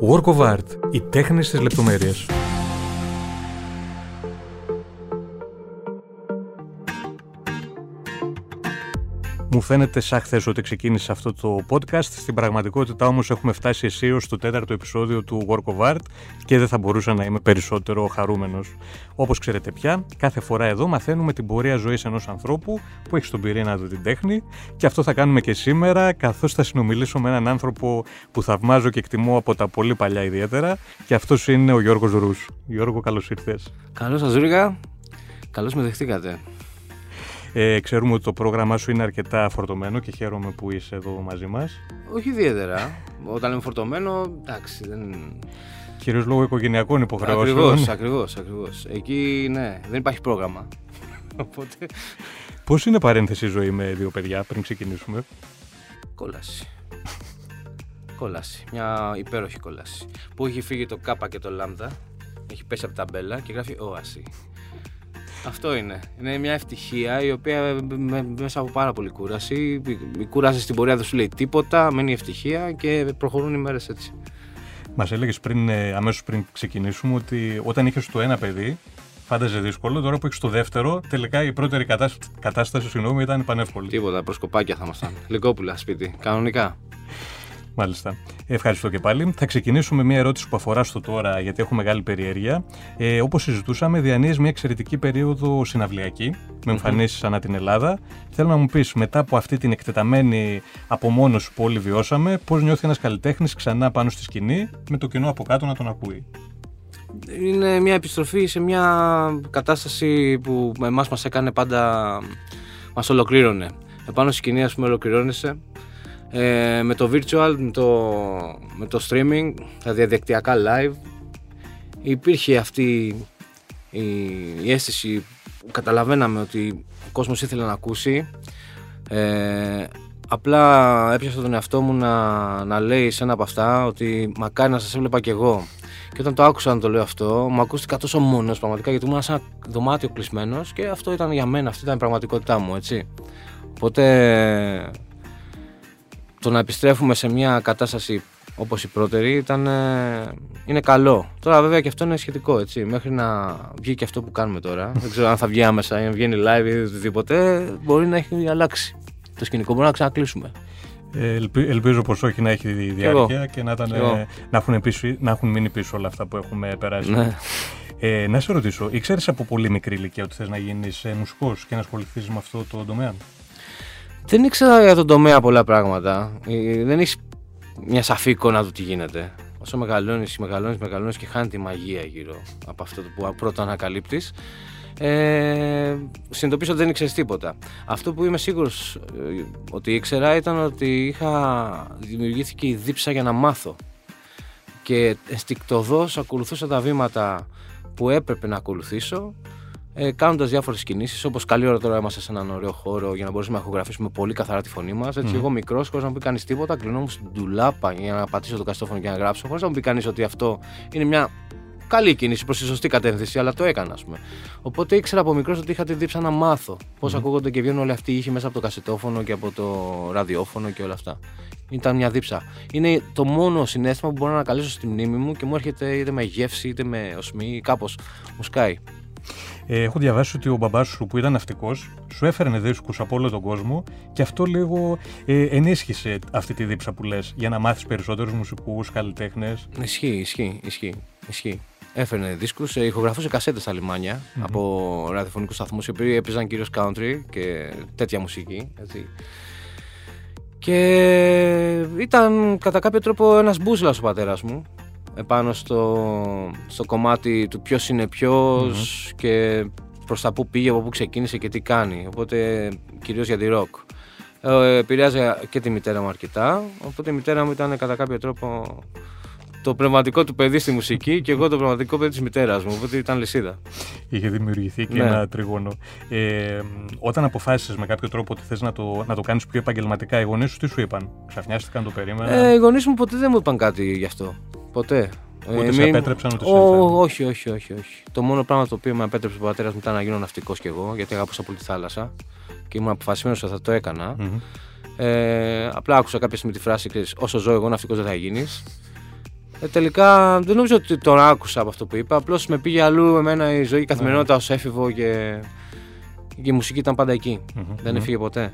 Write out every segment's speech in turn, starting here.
Work of Art. Οι τέχνες στις λεπτομέρειες. Μου φαίνεται σαν χθες ότι ξεκίνησε αυτό το podcast. Στην πραγματικότητα όμως έχουμε φτάσει αισίως στο τέταρτο επεισόδιο του Work of Art και δεν θα μπορούσα να είμαι περισσότερο χαρούμενος. Όπως ξέρετε πια, κάθε φορά εδώ μαθαίνουμε την πορεία ζωής ενός ανθρώπου που έχει στον πυρήνα του την τέχνη και αυτό θα κάνουμε και σήμερα, καθώς θα συνομιλήσω με έναν άνθρωπο που θαυμάζω και εκτιμώ από τα πολύ παλιά ιδιαίτερα και αυτός είναι ο Γιώργος Ρου. Γιώργο, καλώς ήρθες. Καλώς σας βρήκα. Καλώς με δεχτήκατε. Ε, ξέρουμε ότι το πρόγραμμά σου είναι αρκετά φορτωμένο και χαίρομαι που είσαι εδώ μαζί μας. Όχι ιδιαίτερα. Όταν είμαι φορτωμένο, εντάξει. Δεν... Κυρίως λόγω οικογενειακών υποχρεώσεων. Ακριβώς, ακριβώς. Ακριβώς. Εκεί ναι, δεν υπάρχει πρόγραμμα. Οπότε... Πώς είναι παρένθεση ζωή με δύο παιδιά πριν ξεκινήσουμε, Κόλαση. κόλαση. Μια υπέροχη κόλαση. Που έχει φύγει το κάπα και το λάμδα. Έχει πέσει από τα μπέλα και γράφει όαση. Αυτό είναι. Είναι μια ευτυχία η οποία μέσα από πάρα πολύ κούραση. Η κούραση στην πορεία δεν σου λέει τίποτα, μένει ευτυχία και προχωρούν οι μέρες έτσι. Μας έλεγες πριν, ε, αμέσως πριν ξεκινήσουμε, ότι όταν είχες το ένα παιδί, φάνταζε δύσκολο. Τώρα που έχεις το δεύτερο, τελικά η πρώτερη κατάσταση, κατάσταση συγγνώμη, ήταν πανεύκολη. Τίποτα, προσκοπάκια θα ήμασταν. Λυκόπουλα σπίτι, κανονικά. Μάλιστα. Ευχαριστώ και πάλι. Θα ξεκινήσουμε μια ερώτηση που αφορά στο τώρα, γιατί έχω μεγάλη περιέργεια. Ε, Όπως συζητούσαμε, διανύεις μια εξαιρετική περίοδο συναυλιακή, με εμφανίσεις ανά την Ελλάδα. Θέλω να μου πεις, μετά από αυτή την εκτεταμένη απομόνωση που όλοι βιώσαμε, πώς νιώθει ένας καλλιτέχνης ξανά πάνω στη σκηνή, με το κοινό από κάτω να τον ακούει; Είναι μια επιστροφή σε μια κατάσταση που εμάς μας έκανε πάντα. μας ολοκλήρωνε. Επάνω στη σκηνή, ας πούμε, ολοκληρώνεσαι ε, με το virtual, με το, με το streaming, τα διαδικτυακά live υπήρχε αυτή η, η αίσθηση που καταλαβαίναμε ότι ο κόσμος ήθελε να ακούσει ε, απλά έπιασα τον εαυτό μου να, να λέει σε ένα από αυτά ότι μακάρι να σας έβλεπα κι εγώ και όταν το άκουσα να το λέω αυτό, μου ακούστηκα τόσο μόνος πραγματικά γιατί ήμουν σε ένα δωμάτιο κλεισμένος και αυτό ήταν για μένα, αυτή ήταν η πραγματικότητά μου, έτσι. Οπότε το να επιστρέφουμε σε μια κατάσταση όπως η πρώτερη ήταν, είναι καλό. Τώρα βέβαια και αυτό είναι σχετικό έτσι. Μέχρι να βγει και αυτό που κάνουμε τώρα. δεν ξέρω αν θα βγει άμεσα ή αν βγαίνει live ή οτιδήποτε. Μπορεί να έχει αλλάξει το σκηνικό. Μπορεί να ξανακλείσουμε. Ε, ελπίζω πως όχι να έχει διάρκεια και, να, ήταν, να, έχουν πίσω, να έχουν μείνει πίσω όλα αυτά που έχουμε περάσει. Ναι. Ε, να σε ρωτήσω, ήξερες από πολύ μικρή ηλικία ότι θες να γίνεις ε, μουσικός και να ασχοληθείς με αυτό το τομέα; Δεν ήξερα για τον τομέα πολλά πράγματα. Ε, δεν έχεις μια σαφή εικόνα του τι γίνεται. Όσο μεγαλώνεις, μεγαλώνεις, μεγαλώνεις και χάνει τη μαγεία γύρω από αυτό που πρώτα ανακαλύπτεις. Ε, συνειδητοποίησα ότι δεν ήξερες τίποτα. Αυτό που είμαι σίγουρος ε, ότι ήξερα ήταν ότι είχα δημιουργήθηκε η δίψα για να μάθω. Και ενστικτοδό ακολουθούσα τα βήματα που έπρεπε να ακολουθήσω ε, κάνοντας διάφορες κινήσεις. Όπως καλή ώρα τώρα είμαστε σε έναν ωραίο χώρο για να μπορέσουμε να ηχογραφήσουμε πολύ καθαρά τη φωνή μας. Έτσι, mm. εγώ μικρός, χωρίς να μου πει κανείς τίποτα, κλεινόμουν στην τουλάπα για να πατήσω το καστόφωνο και να γράψω, χωρίς να μου πει κανείς ότι αυτό είναι μια καλή κίνηση προς τη σωστή κατεύθυνση, αλλά το έκανα, ας πούμε. Οπότε ήξερα από μικρός ότι είχα τη δίψα να μάθω πώς mm. ακούγονται και βγαίνουν όλοι αυτοί οι ήχοι μέσα από το κασετόφωνο και από το ραδιόφωνο και όλα αυτά. Ήταν μια δίψα. Είναι το μόνο συνέστημα που μπορώ να ανακαλέσω στη μνήμη μου και μου έρχεται είτε με γεύση είτε με οσμή, κάπως μου σκάει. Ε, έχω διαβάσει ότι ο μπαμπάς σου που ήταν ναυτικός σου έφερνε δίσκους από όλο τον κόσμο και αυτό λίγο ε, ενίσχυσε αυτή τη δίψα που λες για να μάθεις περισσότερους μουσικούς, καλλιτέχνες. Ισχύει, ισχύει, ισχύει. ισχύει. Έφερνε δίσκους, ε, ηχογραφούσε κασέτες στα λιμάνια mm-hmm. από ραδιοφωνικούς σταθμούς οι οποίοι έπαιζαν κυρίως country και τέτοια μουσική. Έτσι. Και ήταν κατά κάποιο τρόπο ένας μπούσλα ο πατέρας μου επάνω στο, στο κομμάτι του ποιος είναι και προς τα που πήγε, από που ξεκίνησε και τι κάνει. Οπότε κυρίως για τη ροκ. Ε, επηρεάζει και τη μητέρα μου αρκετά, οπότε η μητέρα μου ήταν κατά κάποιο τρόπο το πνευματικό του παιδί στη μουσική και εγώ το πνευματικό παιδί της μητέρας μου. Οπότε ήταν λυσίδα. Είχε δημιουργηθεί και ναι. ένα τρίγωνο. Ε, όταν αποφάσισες με κάποιο τρόπο ότι θες να το, να το κάνεις πιο επαγγελματικά, οι γονείς σου τι σου είπαν, Ξαφνιάστηκαν, το περίμενα; Ε, οι γονείς μου ποτέ δεν μου είπαν κάτι γι' αυτό. Ποτέ. Ούτε ε, σε επέτρεψαν ούτε σε όχι, όχι, όχι, όχι. Το μόνο πράγμα το οποίο με επέτρεψε ο πατέρας μου ήταν να γίνω ναυτικός κι εγώ, γιατί αγαπούσα πολύ τη θάλασσα και ήμουν αποφασισμένος ότι θα το έκανα. Mm-hmm. Ε, απλά άκουσα κάποια στιγμή τη φράση: Όσο ζω, εγώ ναυτικός δεν θα γίνεις. Ε, τελικά δεν νομίζω ότι τον άκουσα από αυτό που είπα. Απλώς με πήγε αλλού εμένα η ζωή η καθημερινότητα ως έφηβο και... και η μουσική ήταν πάντα εκεί. Δεν έφυγε ποτέ.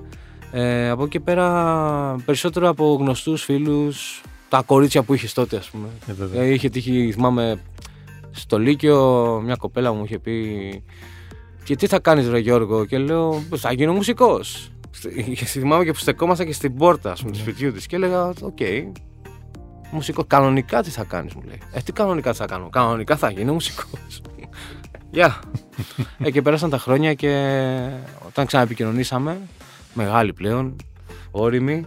Ε, από εκεί και πέρα περισσότερο από γνωστούς φίλους, τα κορίτσια που είχες τότε, ας πούμε. Ε, βέβαια. Ε, είχε τύχει, θυμάμαι, στο Λύκειο μια κοπέλα μου είχε πει και τι θα κάνεις ρε Γιώργο; Και λέω θα γίνω μουσικός και θυμάμαι και που στεκόμασταν και στην πόρτα ας πούμε, του σπιτιού της και έλεγα οκ μουσικό κανονικά τι θα κάνεις μου λέει ε τι κανονικά τι θα κάνω κανονικά θα γίνω μουσικός Γεια ε, και πέρασαν τα χρόνια και όταν ξαναεπικοινωνήσαμε μεγάλη πλέον όρημη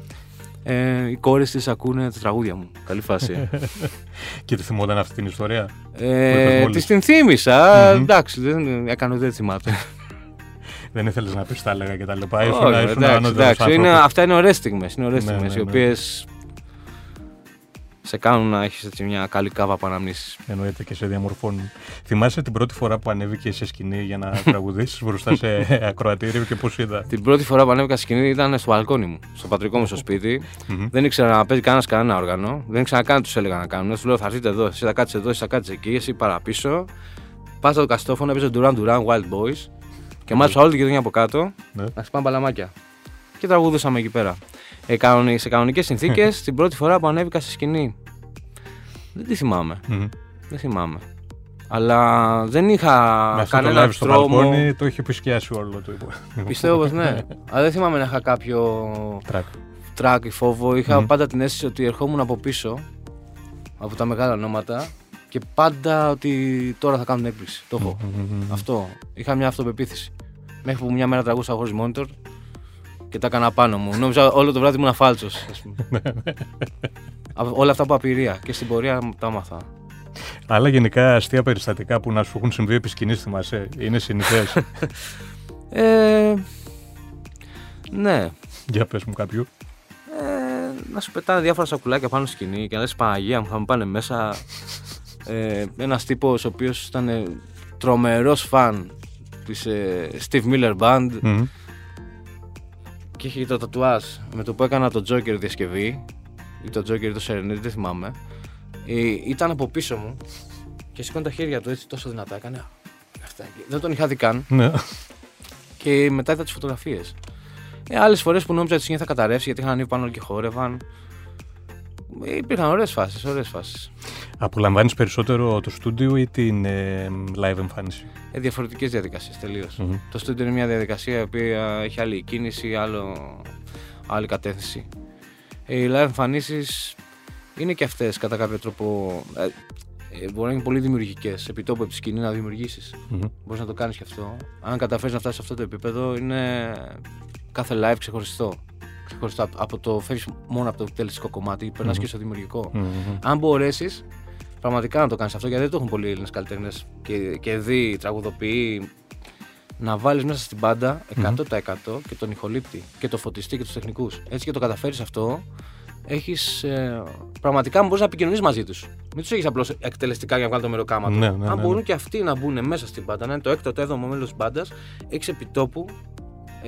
ε, οι κόρες της ακούνε τα τραγούδια μου καλή φάση Και τη θυμόταν αυτή την ιστορία; είπες ε, μόλις. Της την θύμισα. Εντάξει, δεν έκανε δεν θυμάται. Δεν ήθελες να πεις τα έλεγα και τα λοιπά. Όχι, Ήσουν, ήσουν εντάξει, ανώτερος εντάξει, είναι, άνθρωπος. αυτά είναι ωραίες στιγμές. Είναι ωραίες Ναι, στιγμές, ναι, οι ναι. οποίες σε κάνουν να έχεις μια καλή κάβα από αναμνήσεις. Εννοείται και σε διαμορφώνουν. Θυμάσαι την πρώτη φορά που ανέβηκε σε σκηνή για να τραγουδήσεις μπροστά σε ακροατήριο και πώς είδα. Την πρώτη φορά που ανέβηκα στη σκηνή ήταν στο μπαλκόνι μου, στο πατρικό μου στο σπίτι. Δεν ήξερα να παίζει κανένας κανένα όργανο. Δεν ήξερα καν τι τους έλεγα να κάνουν. Τους λέω θα έρθετε εδώ, εσύ θα κάτσει εδώ, εσύ θα κάτσει εκεί, εσύ παραπίσω. Πα στο καστόφωνο, έπαιζε Duran Duran Wild Boys. Και μάλιστα όλη την γειτονιά από κάτω Ναι. να σπάμε μπαλαμάκια. Και τραγουδούσαμε εκεί πέρα. Ε, κανονι- σε κανονικές συνθήκες, την πρώτη φορά που ανέβηκα στη σκηνή. Δεν τη θυμάμαι. Μμμ. Δεν θυμάμαι. Αλλά δεν είχα Με αυτό το κανένα live στο τρόμο. μπαλκόνι το είχε επισκιάσει όλο το υπό. Πιστεύω πως ναι. Αλλά δεν θυμάμαι να είχα κάποιο Τρακ. τρακ ή φόβο. Είχα Μμμ. πάντα την αίσθηση ότι ερχόμουν από πίσω από τα μεγάλα ονόματα και πάντα ότι τώρα θα κάνουν έκπληξη. Το έχω. Μμμ. Αυτό. Είχα μια αυτοπεποίθηση. Μέχρι που μια μέρα τραγούσα χωρίς monitor και τα έκανα πάνω μου. Νόμιζα όλο το βράδυ ήμουν φάλτσο. όλα αυτά από απειρία και στην πορεία τα άμαθα. Άλλα γενικά αστεία περιστατικά που να σου έχουν συμβεί επί σκηνής θυμάσαι. Είναι συνηθές; Ε, ναι. Για πες μου κάποιου. Ε, να σου πετάνε διάφορα σακουλάκια πάνω στη σκηνή και να λες Παναγία μου θα μου πάνε μέσα ε, ένας τύπος ο οποίος ήταν ε, τρομερός φαν της ε, Steve Miller Band Μμμ. Και είχε το τατουάζ με το που έκανα το Joker διασκευή ή το Joker ή το Serenity δεν θυμάμαι ε, ήταν από πίσω μου και σηκώνει τα χέρια του έτσι τόσο δυνατά έκανε αυτά εκεί. δεν τον είχα δει καν Ναι. και μετά είδα τις φωτογραφίες. Ε, Άλλες φορές που νόμιζα ότι η σκηνή θα καταρρεύσει γιατί είχαν ανέβει πάνω όλοι και χόρευαν. Ε, Υπήρχαν ωραίες φάσεις, ωραίες φάσεις. Απολαμβάνεις περισσότερο το στούντιο ή την ε, live εμφάνιση; Ε, Διαφορετικές διαδικασίες τελείως. Μμμ. Το studio είναι μια διαδικασία η οποία έχει άλλη κίνηση, άλλο, άλλη κατεύθυνση. Ε, οι live εμφανίσεις είναι και αυτές κατά κάποιο τρόπο. Ε, ε, μπορεί να είναι πολύ δημιουργικές. Επί τόπου από τη σκηνή να δημιουργήσεις. Μμμ. Μπορείς να το κάνεις και αυτό. Αν καταφέρεις να φτάσεις σε αυτό το επίπεδο, είναι κάθε live ξεχωριστό. Ξεχωριστό. Από- Από το φεύγεις μόνο από το τελεστικό κομμάτι, περνάς Μμμ. και στο δημιουργικό. Μμμ. Αν μπορέσεις πραγματικά να το κάνεις αυτό, γιατί δεν το έχουν πολλοί Έλληνες καλλιτέχνες και, και δει, τραγουδοποιεί, να βάλεις μέσα στην πάντα 100% και τον ηχολήπτη και το φωτιστή και τους τεχνικούς. Έτσι και το καταφέρεις αυτό, έχεις. Ε, πραγματικά μπορείς να επικοινωνείς μαζί τους. Μην τους έχεις απλώς εκτελεστικά για να βγάλει το μεροκάματο. Ναι, ναι, Αν ναι, μπορούν ναι. και αυτοί να μπουν μέσα στην πάντα, να είναι το έκτο, το έβδομο μέλος της μπάντας, έχεις επιτόπου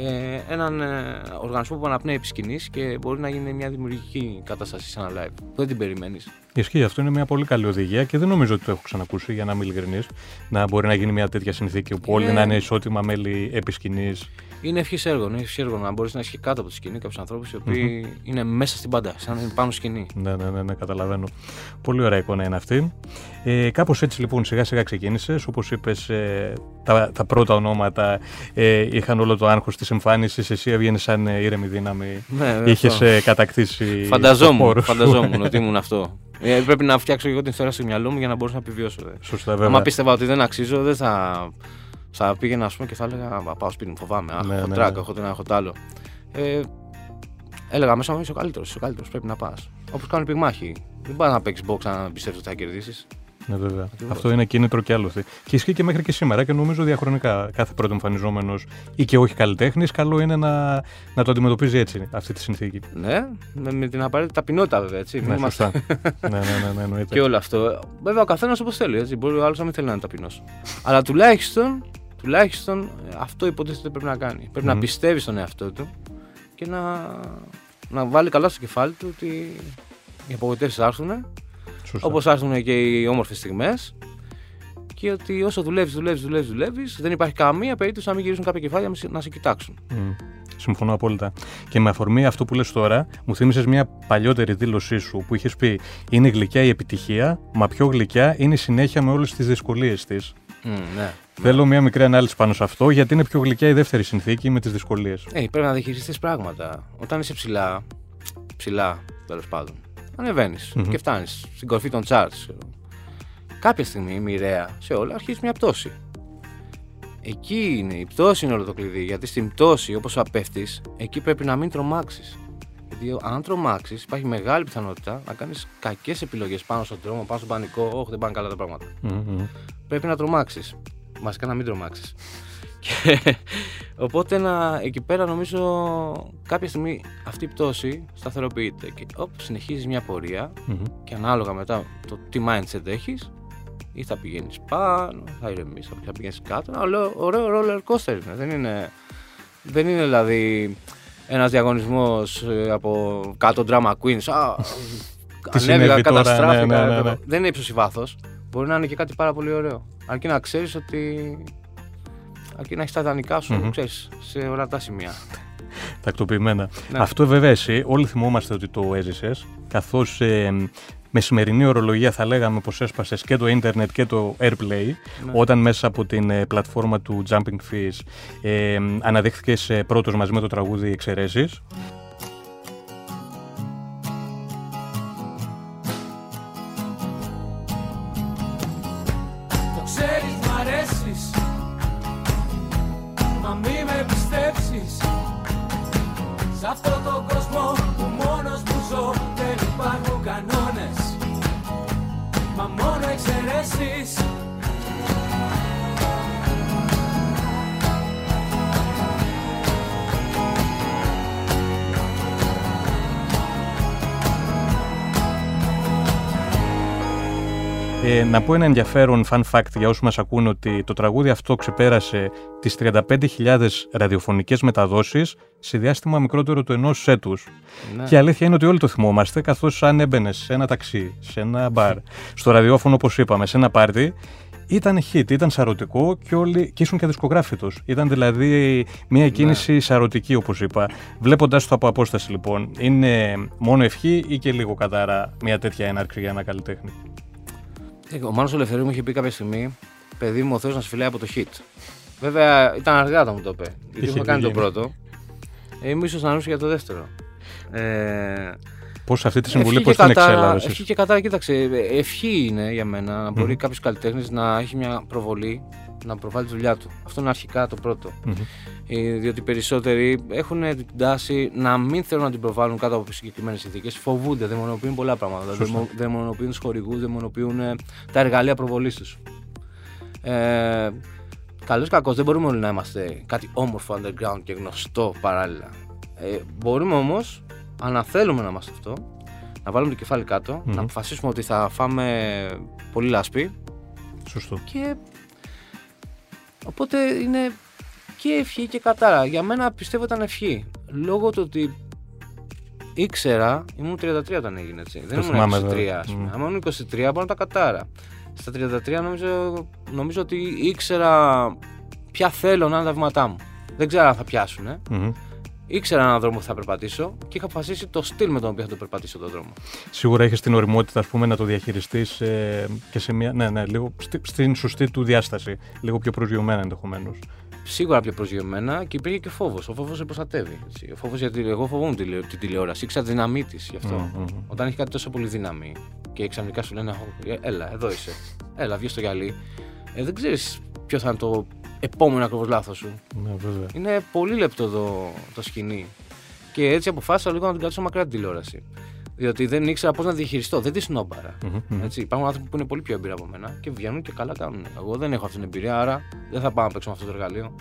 ε, έναν ε, οργανισμό που αναπνέει επί σκηνής και μπορεί να γίνει μια δημιουργική κατάσταση σε ένα live. που Δεν την περιμένεις. Ισχύει, αυτό είναι μια πολύ καλή οδηγία και δεν νομίζω ότι το έχω ξανακούσει για να είμαι ειλικρινής. Να μπορεί να γίνει μια τέτοια συνθήκη όπου όλοι Είναι- να είναι ισότιμα μέλη επί σκηνής. Είναι ευχής έργο. Είναι ευχής έργο να μπορείς να έχεις κάτω από τη σκηνή κάποιους ανθρώπους οι οποίοι είναι μέσα στην πάντα, σαν να είναι πάνω σκηνή. Ναι, ναι, ναι, ναι, καταλαβαίνω. Πολύ ωραία εικόνα είναι αυτή. Ε, Κάπως έτσι λοιπόν σιγά σιγά ξεκίνησες. Όπως είπες, ε, τα, τα πρώτα ονόματα ε, είχαν όλο το άγχος της εμφάνισης. Εσύ έβγαινες σαν ε, ήρεμη δύναμη. Ναι, αυτό. Είχες ε, κατακτήσει. το Φανταζόμουν, χώρο σου. φανταζόμουν ότι ήμουν αυτό. Ε, πρέπει να φτιάξω εγώ την ιστορία στο μυαλό μου για να μπορέσω να επιβιώσω. Δε. Σωστά, βέβαια. Άμα πίστευα ότι δεν αξίζω, δεν θα, θα πήγαινα ας πούμε, και θα έλεγα «Α, Πάω σπίτι μου, φοβάμαι. Αχ, Ναι, έχω ναι, τράκ, ναι. έχω το ένα, έχω το άλλο. Ε, έλεγα μέσα μου είσαι ο καλύτερος, είσαι ο καλύτερος, πρέπει να πας. Όπως κάνουν οι πυγμάχοι. Δεν πας να παίξεις box αν πιστεύεις ότι θα κερδίσεις. Ναι, βέβαια. Ακριβώς. Αυτό είναι κίνητρο και άλλοτε. Και ισχύει και μέχρι και σήμερα και νομίζω διαχρονικά κάθε πρώτο εμφανιζόμενος ή και όχι καλλιτέχνης, καλό είναι να, να το αντιμετωπίζει έτσι αυτή τη συνθήκη. Ναι, με, με την απαραίτητη ταπεινότητα βέβαια. Έτσι. Μην Ναι, είμαστε- σωστά. ναι, ναι, ναι, ναι, εννοείται. και όλο αυτό. Βέβαια, ο καθένας όπως θέλει. Έτσι. Μπορεί ο άλλος να μην θέλει να είναι ταπεινός. Αλλά τουλάχιστον, τουλάχιστον ε, αυτό υποτίθεται πρέπει να κάνει. Πρέπει Μμμ. να πιστεύει στον εαυτό του και να, να βάλει καλά στο κεφάλι του ότι οι απογοητεύσεις θα έρθουν Σωστά. Όπως έρθουν και οι όμορφες στιγμές. Και ότι όσο δουλεύεις, δουλεύεις, δουλεύεις, δουλεύεις, δεν υπάρχει καμία περίπτωση να μην γυρίσουν κάποια κεφάλια να σε κοιτάξουν. Μμ. Συμφωνώ απόλυτα. Και με αφορμή αυτό που λες τώρα, μου θύμισες μια παλιότερη δήλωσή σου που είχες πει «Είναι γλυκιά η επιτυχία, μα πιο γλυκιά είναι η συνέχεια με όλες τις δυσκολίες της». Μμ, ναι. Θέλω μια μικρή ανάλυση πάνω σε αυτό, γιατί είναι πιο γλυκιά η δεύτερη συνθήκη με τις δυσκολίες. Ε, πρέπει να διαχειριστείς πράγματα. Όταν είσαι ψηλά, ψηλά τέλος πάντων, ανεβαίνεις Μμμ. και φτάνεις στην κορφή των charts. ξέρω. Κάποια στιγμή, μοιραία σε όλα, αρχίζεις μια πτώση. Εκεί είναι, η πτώση είναι όλο το κλειδί. Γιατί στην πτώση, όπως πέφτεις, εκεί πρέπει να μην τρομάξεις. Γιατί αν τρομάξεις, υπάρχει μεγάλη πιθανότητα να κάνεις κακές επιλογές πάνω στον τρόμο, πάνω στον πανικό. Όχι, δεν πάνε καλά τα πράγματα. Μμ, μμ. πρέπει να τρομάξεις. Βασικά να μην τρομάξεις. Και οπότε να, εκεί πέρα νομίζω κάποια στιγμή αυτή η πτώση σταθεροποιείται και όπ, συνεχίζεις μια πορεία Μμμ. και ανάλογα μετά το τι mindset έχεις ή θα πηγαίνεις πάνω, θα ηρεμείς, θα πηγαίνεις κάτω. Ένα ωραίο, ωραίο roller coaster είναι. Δεν είναι, δεν είναι δηλαδή ένας διαγωνισμός ε, από κάτω drama queens. Α, Τι συνέβη ανέβηκα, τώρα, καταστράφηκα. ναι, ναι, ναι, ναι. Δεν είναι ύψος ή βάθος. Μπορεί να είναι και κάτι πάρα πολύ ωραίο. Αρκεί να ξέρεις ότι... Αρκεί να έχεις τα ιδανικά σου, Μμμ. ξέρεις, σε ορατά σημεία. Τακτοποιημένα. Ναι. Αυτό βέβαια εσύ, όλοι θυμόμαστε ότι το έζησες, καθώς με σημερινή ορολογία θα λέγαμε πως έσπασες και το ίντερνετ και το Airplay Ναι. όταν μέσα από την ε, πλατφόρμα του Jumping Fish ε, αναδείχθηκες ε, πρώτος μαζί με το τραγούδι «Εξαιρέσεις». Ε, να πω ένα ενδιαφέρον fun fact για όσους μας ακούνε ότι το τραγούδι αυτό ξεπέρασε τις 35.000 ραδιοφωνικές μεταδόσεις σε διάστημα μικρότερο του ενός έτους. Ναι. Και η αλήθεια είναι ότι όλοι το θυμόμαστε, καθώς αν έμπαινε σε ένα ταξί, σε ένα μπαρ, στο ραδιόφωνο όπως είπαμε, σε ένα πάρτι, ήταν hit, ήταν σαρωτικό και, όλοι, και ήσουν και δισκογράφοι τους. Ήταν δηλαδή μια κίνηση σαρωτική όπως είπα. Βλέποντας το από απόσταση λοιπόν, είναι μόνο ευχή ή και λίγο κατάρα μια τέτοια έναρξη για ένα καλλιτέχνη; Ε, Ο Μάνος Ελευθερίου μου είχε πει κάποια στιγμή Παιδί μου, ο Θεός να σε φυλάει από το hit. Βέβαια, ήταν αργά όταν μου το είπε. Γιατί Είχε είχα κάνει το γίνει. πρώτο. Ε, ήμουν ίσως να ρωτήσω για το δεύτερο. Ε, Πώς αυτή τη συμβουλή, ευχή πώς και την κατάρα- εξέλαβες. Ευχή και κατάρα, κοίταξε. ε, Ευχή είναι για μένα να μπορεί Μμμ. κάποιος καλλιτέχνης να έχει μια προβολή να προβάλλει τη δουλειά του. Αυτό είναι αρχικά το πρώτο. Μμμ. Ε, διότι οι περισσότεροι έχουν την τάση να μην θέλουν να την προβάλλουν κάτω από συγκεκριμένες συνθήκες. Φοβούνται, δαιμονοποιούν πολλά πράγματα. Σωστά. Δαιμο- Δαιμονοποιούν τους χορηγούς, δαιμονοποιούν ε, τα εργαλεία προβολής τους. Ε, Καλός ή κακός, δεν μπορούμε όλοι να είμαστε κάτι όμορφο underground και γνωστό παράλληλα. Ε, μπορούμε όμως, αν θέλουμε να είμαστε αυτό, να βάλουμε το κεφάλι κάτω, Μμμ. να αποφασίσουμε ότι θα φάμε πολύ λάσπη Σωστό. και οπότε είναι και ευχή και κατάρα. Για μένα πιστεύω ήταν ευχή. Λόγω του ότι ήξερα, ήμουν 33 όταν έγινε έτσι. Δεν ήμουν θυμάμαι, 23 βέβαια. ας πούμε. Μμ. Αν ήμουν 23 μπορώ να τα κατάρα. Στα 33 νομίζω, νομίζω ότι ήξερα ποια θέλω να είναι τα βήματά μου. Δεν ξέρω αν θα πιάσουν. Μμμ. Ήξερα έναν δρόμο που θα περπατήσω και είχα αποφασίσει το στυλ με τον οποίο θα το περπατήσω τον δρόμο. Σίγουρα έχεις την οριμότητα ας πούμε, να το διαχειριστείς και σε μια. Ναι, ναι, λίγο στη- στην σωστή του διάσταση. Λίγο πιο προσγειωμένα ενδεχομένως. Σίγουρα πιο προσγειωμένα και υπήρχε και φόβος. Ο φόβος σε προστατεύει. Έτσι. Ο φόβος γιατί εγώ φοβούμαι τη, τηλε- τη τηλεόραση. Ήξερα τη δύναμή της γι' αυτό. Μμμ, μμμ. Όταν έχει κάτι τόσο πολύ δύναμη και ξαφνικά σου λένε «Ω, ε, Έλα, εδώ είσαι. Έλα, βγει στο γυαλί. Ε, δεν ξέρεις ποιο θα είναι το επόμενο ακριβώς λάθος σου. Ναι, βέβαια. Είναι πολύ λεπτό το, το σκηνή. Και έτσι αποφάσισα λίγο να την κρατήσω μακριά την τηλεόραση. Διότι δεν ήξερα πώς να διαχειριστώ. Δεν τη σνόμπαρα. Μμμ, μμμ. Έτσι, υπάρχουν άνθρωποι που είναι πολύ πιο εμπειροί από μένα και βγαίνουν και καλά κάνουν. Εγώ δεν έχω αυτή την εμπειρία, άρα δεν θα πάω να παίξω με αυτό το εργαλείο.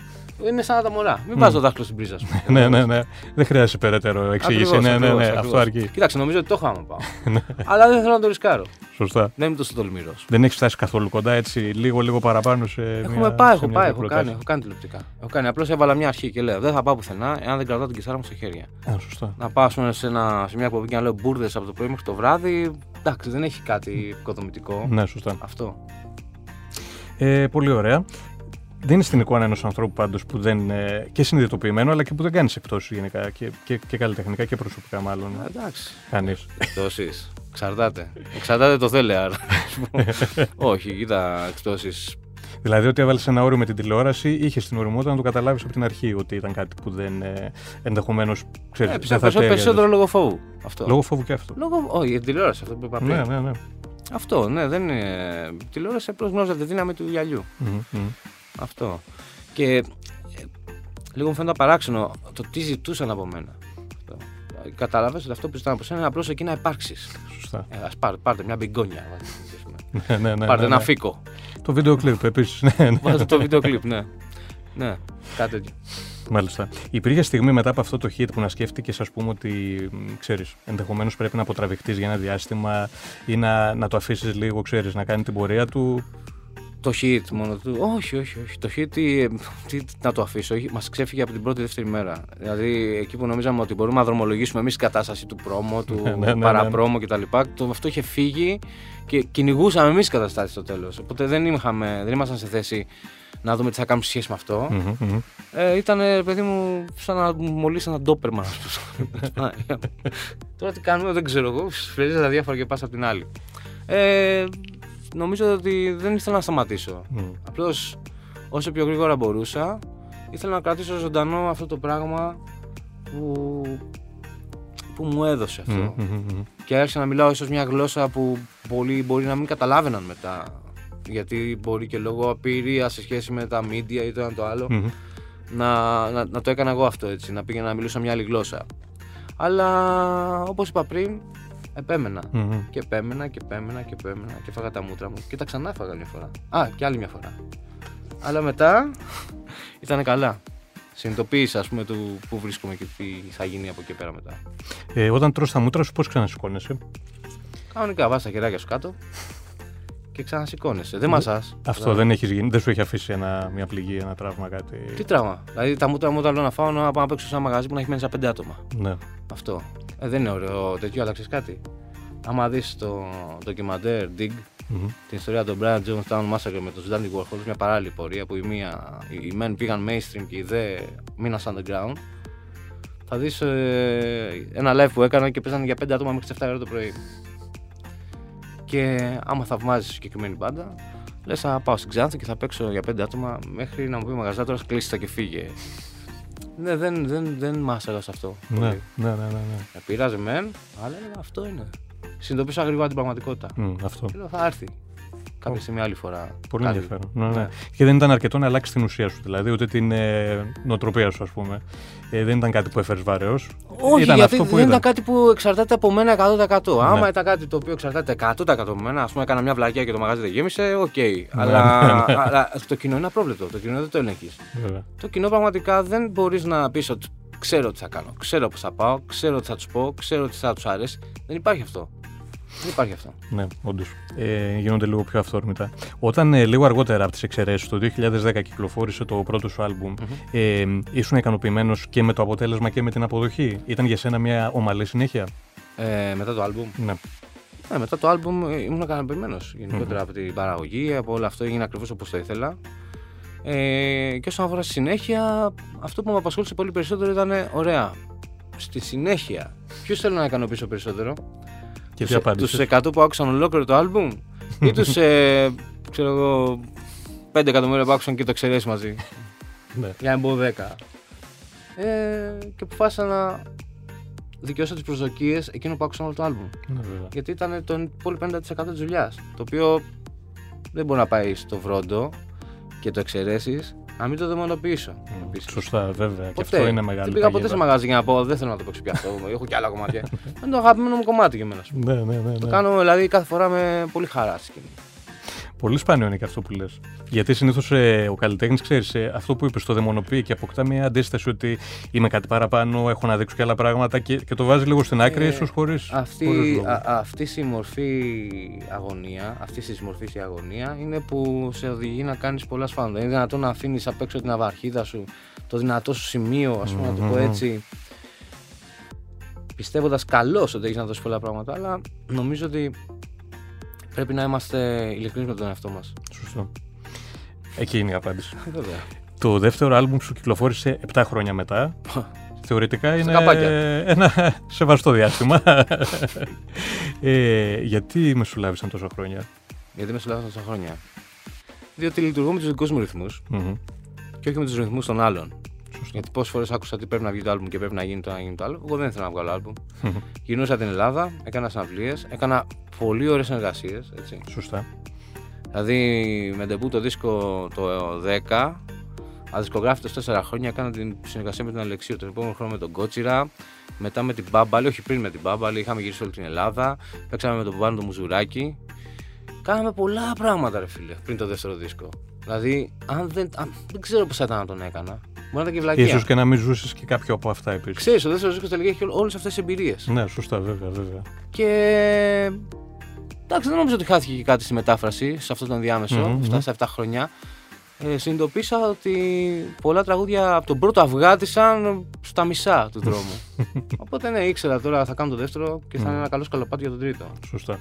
Είναι σαν τα μωρά. Μην βάζω το δάχτυλο στην πρίζα σου. Ναι, ναι, ναι. Δεν χρειάζεται περαιτέρω εξήγηση. Ακριβώς, ναι, ναι, ακριβώς, ναι. ακριβώς. Αυτό αρκεί. Κοίταξε, νομίζω ότι το έχω άμα πάω. Αλλά δεν θέλω να το ρισκάρω. Σωστά. Δεν είμαι τόσο τολμηρός. Δεν έχεις φτάσει καθόλου κοντά έτσι, λίγο, λίγο παραπάνω σε. Έχουμε μια- πάει, σε έχω μια πάει, έχω προτάση. κάνει, έχω κάνει τηλεοπτικά. Έχω κάνει. Απλώς έβαλα μια αρχή και λέω: Δεν θα πάω πουθενά εάν δεν κρατάω την κιθάρα μου στα χέρια. Α, σωστά. Να πάω ας πούμε, σε, ένα, σε μια εκπομπή και να λέω μπουρδες από το πρωί μέχρι το βράδυ. εντάξει, δεν έχει κάτι οικοδομητικό. Ναι, σωστά. Αυτό. Ε, πολύ ωραία. Δίνει την εικόνα ενός ανθρώπου πάντως που δεν είναι και συνειδητοποιημένο, αλλά και που δεν κάνεις εκτόσει γενικά και, και, και καλλιτεχνικά και προσωπικά, μάλλον. Ε, εντάξει. Κανείς. Εκτόσει. Εξαρτάται. Εξαρτάται το θέλει, άρα. Όχι, κοίτα, εκτόσει. Δηλαδή, ότι έβαλες ένα όριο με την τηλεόραση, είχες την οριμότητα να το καταλάβεις από την αρχή ότι ήταν κάτι που δεν. Ε, ενδεχομένως. ξέρεις. Ε, δεν πιστεύω θα τέλειωνε. περισσότερο λόγω φόβου. Αυτό. Λόγω φόβου και αυτό. Λόγω... Όχι, για την τηλεόραση, αυτό που είπα πριν. Ναι, ναι, ναι. Αυτό, ναι, δεν είναι. Η τηλεόραση απλώς γνώριζε τη δύναμη του γυαλιού. Μμμ, μμμ. Αυτό. Και ε, λίγο μου φαίνεται παράξενο το τι ζητούσαν από μένα. Αυτό. Κατάλαβε ότι αυτό που ζητάνε από σένα είναι απλώς εκεί να υπάρξεις. Σωστά. Ε, ας πάρτε, πάρτε μια μπιγκόνια. ας πούμε. Ναι, ναι, ναι, πάρτε ναι, ένα ναι. φίκο. Το βίντεο κλιπ επίσης. Ναι, ναι. Βάλτε το βίντεο κλιπ, ναι. Ναι, κάτι τέτοιο. Μάλιστα. Υπήρχε στιγμή μετά από αυτό το hit που να σκέφτηκες, ας πούμε, ότι ξέρεις, ενδεχομένως πρέπει να αποτραβηχτείς για ένα διάστημα ή να, να το αφήσεις λίγο, ξέρεις, να κάνει την πορεία του; Το hit μόνο του. Όχι, όχι, όχι. Το hit τι, τι να το αφήσω. Μας ξέφυγε από την πρώτη δεύτερη μέρα. Δηλαδή εκεί που νομίζαμε ότι μπορούμε να δρομολογήσουμε εμείς την κατάσταση του πρόμο, του Ναι, ναι, ναι, παραπρόμο κτλ. Το, αυτό είχε φύγει και κυνηγούσαμε εμείς καταστάσει στο τέλος. Οπότε δεν, είχαμε, δεν ήμασταν σε θέση να δούμε τι θα κάνουμε σε σχέση με αυτό. Μμμ, μμμ. Ε, ήταν, παιδί μου, σαν να μου μολύσει ένα ντόπερμαν. ας πούμε. Τώρα τι κάνουμε, δεν ξέρω εγώ. Φρέζα τα διάφορα και πας από την άλλη. Ε, νομίζω ότι δεν ήθελα να σταματήσω. Μμ. Απλώς όσο πιο γρήγορα μπορούσα, ήθελα να κρατήσω ζωντανό αυτό το πράγμα που, που μου έδωσε αυτό. Μμμ, μμμ, μμμ. Και άρχισα να μιλάω ίσως μια γλώσσα που πολλοί μπορεί να μην καταλάβαιναν μετά. Γιατί μπορεί και λόγω απειρία σε σχέση με τα media ή το ένα το άλλο Μμμ. να, να, να το έκανα εγώ αυτό έτσι, να πήγαινα να μιλούσα μια άλλη γλώσσα. Αλλά όπως είπα πριν, επέμενα. Μμμ. Και επέμενα και επέμενα και επέμενα και φάγα τα μούτρα μου και τα ξανά έφαγα μια φορά. Α, και άλλη μια φορά. Αλλά μετά ήταν καλά. Συνειδητοποίησα, ας πούμε, του πού βρίσκομαι και τι θα γίνει από εκεί πέρα μετά. Ε, όταν τρως τα μούτρα σου, πώς ξανασηκώνεσαι; Κανονικά βάζεις τα χεράκια σου κάτω και ξανασηκώνεσαι. Δεν μασάς. Αυτό δεν, έχεις γίνει, δεν σου έχει αφήσει ένα, μια πληγή, ένα τραύμα, κάτι; Τι τραύμα; Δηλαδή τα μούτρα μου όταν λέω να φάω να πάω να παίξω σε ένα μαγαζί που να έχει μένει σαν πέντε άτομα. Ναι. Αυτό. Ε, δεν είναι ωραίο τέτοιο, αλλά ξέρεις κάτι; Άμα δεις το ντοκιμαντέρ Dig, Μμμ. την ιστορία των Brian Jonestown Massacre με τον Dandy Warhol, μια παράλληλη πορεία που οι, μία, οι μεν πήγαν mainstream και οι δε μείναν underground. Θα δεις ε, ένα live που έκανα και παίζανε για 5 άτομα μέχρι τις 7 ώρα το πρωί. Και άμα θαυμάζεις συγκεκριμένη μπάντα, λες θα πάω στην Ξάνθη και θα παίξω για 5 άτομα μέχρι να μου πει ο μαγαζάτορας κλείσει τα και φύγε. Ναι, δεν, δεν, δεν μάσαγα σε αυτό. Ναι, πολύ. ναι, ναι, ναι, ναι. Με πειράζει μεν, αλλά έλεγα αυτό είναι. Συνειδητοποίησα γρήγορα την πραγματικότητα. Μμ, αυτό. Και λέω θα έρθει. Κάποια στιγμή άλλη φορά. Πολύ κάτι. ενδιαφέρον. Ναι, ναι. Ναι. Και δεν ήταν αρκετό να αλλάξει την ουσία σου, δηλαδή, ούτε την ε, νοοτροπία σου, ας πούμε. Ε, δεν ήταν κάτι που έφερες βαρέως. Όχι, ήταν γιατί αυτό που δεν ήταν. ήταν κάτι που εξαρτάται από μένα 100%. Άμα Ναι. ήταν κάτι το οποίο εξαρτάται 100% από μένα, ας πούμε, έκανα μια βλακιά και το μαγαζί δεν γέμισε, οκ. Ναι, αλλά, αλλά το κοινό είναι απρόβλεπτο. Το κοινό δεν το ελέγχεις. Βέβαια. Το κοινό πραγματικά δεν μπορείς να πεις ότι ξέρω τι θα κάνω, ξέρω πώ θα πάω, ξέρω τι θα τους πω, ξέρω τι θα τους αρέσει. Δεν υπάρχει αυτό. Δεν υπάρχει αυτό. Ναι, όντως. Ε, γίνονται λίγο πιο αυθόρμητα. Όταν ε, λίγο αργότερα από τις εξαιρέσεις, το 2010 κυκλοφόρησε το πρώτο σου άλμπουμ, ε, ήσουν ικανοποιημένος και με το αποτέλεσμα και με την αποδοχή; Ήταν για σένα μια ομαλή συνέχεια; Ε, μετά το άλμπουμ. Ναι. Ε, μετά το άλμπουμ ε, ήμουν ικανοποιημένος γενικότερα από την παραγωγή, από όλο αυτό έγινε ακριβώς όπως το ήθελα. Ε, και όσον αφορά στη συνέχεια, αυτό που με απασχόλησε πολύ περισσότερο ήταν ωραία. Στη συνέχεια, ποιου θέλω να ικανοποιήσω περισσότερο, Και τι τους, απάντησες. τους 100 που άκουσαν ολόκληρο το άλμπουμ ή τους, ε, ξέρω εγώ, 5 εκατομμύρια που άκουσαν και το εξαιρέσεις μαζί. Ναι. Για να μπω 10. Ε, και αποφάσισα να δικαιώσω τις προσδοκίες εκείνων που άκουσαν όλο το άλμπουμ. Ναι, βέβαια. Γιατί ήταν το πολύ 50% της δουλειάς. Το οποίο δεν μπορεί να πάει στο βρόντο και το εξαιρέσεις, να μην το δαιμονοποιήσω. Μμ, επίσης. Σωστά, βέβαια. Και Ποτέ. αυτό είναι μεγάλο. Δεν πήγα ποτέ σε μαγαζί για να πω δεν θέλω να το παίξω πια αυτό. Έχω και άλλα κομμάτια. είναι το αγαπημένο μου κομμάτι για μένα. ας πούμε. Ναι, ναι, ναι. Το ναι. κάνω δηλαδή κάθε φορά με πολύ χαρά στη σκηνή. Πολύ σπάνιο είναι και αυτό που λες. Γιατί συνήθως ο καλλιτέχνης, ξέρεις, αυτό που είπες, το δαιμονοποιεί και αποκτά μια αντίσταση ότι είμαι κάτι παραπάνω, έχω να δείξω και άλλα πράγματα και, και το βάζει λίγο στην άκρη, Ε, ίσως χωρί. Αυτή, α, αυτή η μορφή αγωνία, αυτή της μορφής η αγωνία είναι που σε οδηγεί να κάνεις πολλά σφάλματα. Δεν είναι δυνατόν να αφήνεις απ' έξω την αβαρχίδα σου, το δυνατό σου σημείο, ας πούμε, να το πω Μμμ. έτσι. Πιστεύοντας καλώς ότι έχεις να δώσεις πολλά πράγματα, αλλά νομίζω ότι Πρέπει να είμαστε ειλικρινείς με τον εαυτό μας. Σωστό. Εκεί είναι η απάντηση. Βέβαια. Το δεύτερο άλμπουμ σου κυκλοφόρησε 7 χρόνια μετά. Θεωρητικά είναι καπάκια. ένα σεβαστό διάστημα. ε, γιατί μεσολάβησαν τόσα χρόνια; Γιατί με συλλάβησαν τόσα χρόνια; Διότι λειτουργώ με τους δικούς μου ρυθμούς Μμμ. και όχι με τους ρυθμούς των άλλων. Γιατί πόσες φορές άκουσα ότι πρέπει να βγει το άλμπουμ και πρέπει να γίνει το ένα να γίνει το άλλο. Εγώ δεν ήθελα να βγάλω άλμπουμ. Γυρνούσα την Ελλάδα, έκανα συναυλίες, έκανα πολύ ωραίες συνεργασίες. Σωστά. Δηλαδή με ντεπού το δίσκο το 10, αδισκογράφητο 4 χρόνια, έκανα την συνεργασία με τον Αλεξίου. Τον επόμενο χρόνο με τον Κότσιρα, μετά με την Μπάμπαλη, όχι πριν με την Μπάμπαλη, είχαμε γυρίσει όλη την Ελλάδα, παίξαμε με τον Παπάνο το Μουζουράκι. Κάναμε πολλά πράγματα, ρε φίλε, πριν το δεύτερο δίσκο. Δηλαδή, αν δεν, αν, δεν ξέρω πώς θα ήταν να τον έκανα. Μπορεί να ήταν και βλακία. Ίσως και να μην ζούσες και κάποιο από αυτά επίσης. Ξέρεις, ο δεύτερος δίσκο τελικά έχει όλες αυτές τις εμπειρίες. Ναι, σωστά, βέβαια, βέβαια. Και. Εντάξει, δεν νομίζω ότι χάθηκε και κάτι στη μετάφραση σε αυτό το ενδιάμεσο, Μμμ, αυτά μμμ. στα 7 χρόνια. Ε, συνειδητοποίησα ότι πολλά τραγούδια από τον πρώτο αυγάτισαν στα μισά του δρόμου. Οπότε ναι, ήξερα τώρα θα κάνω το δεύτερο και θα είναι ένα καλό σκαλοπάτι για τον τρίτο. Σωστά.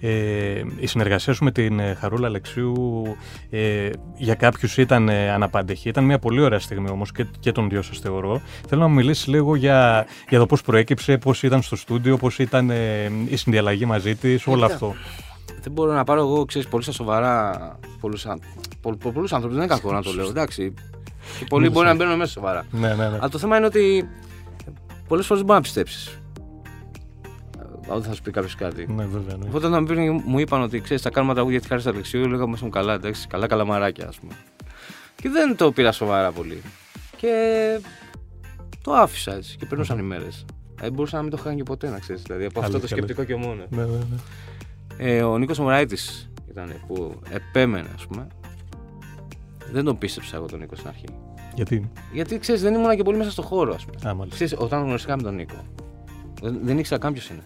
Ε, η συνεργασία σου με την ε, Χαρούλα Αλεξίου ε, για κάποιους ήταν ε, αναπάντεχη. Ήταν μια πολύ ωραία στιγμή όμως και, και των δυο σας θεωρώ. Θέλω να μου μιλήσεις λίγο για, για το πώς προέκυψε, πώς ήταν στο στούντιο, πώς ήταν ε, η συνδιαλλαγή μαζί της, όλο Κοίτα. αυτό. Δεν μπορώ να πάρω εγώ, ξέρεις, πολύ στα σοβαρά πολλούς, αν... πο, πο, πολλούς άνθρωπους, δεν είναι κακό να το λέω, εντάξει. Και πολλοί Ναι, μπορεί να σωστά. μπαίνουν μέσα σοβαρά. Ναι, ναι, ναι. Αλλά το θέμα είναι ότι πολλές φορές μπορείς να πιστέψεις. Ε, Όταν θα σου πει κάποιος κάτι. Ναι, βέβαια. Ναι. Οπότε όταν πριν μου είπαν ότι ξέρεις, θα κάνουμε τραγούδια της χάρη του Αλεξίου, λέγαμε μέσα μου καλά, εντάξει, καλά καλαμαράκια, ας πούμε. Και δεν το πήρα σοβαρά πολύ. Και το άφησα έτσι και περνούσαν οι μέρες. Δεν μπορούσα να μην το είχα κάνει και ποτέ, να ξέρεις. Δηλαδή από αυτό το Αλήθεια, σκεπτικό και μόνο. Ναι, ναι, ναι. Ε, ο Νίκος Μωράητης ήταν που επέμενε, ας πούμε. Δεν τον πίστεψα εγώ τον Νίκο στην αρχή. Γιατί; Γιατί ξέρεις, δεν ήμουν και πολύ μέσα στο χώρο, ας πούμε. Α, μάλιστα. Ξέρεις, όταν γνωριστήκαμε τον Νίκο, δεν, δεν ήξερα καν ποιος είναι.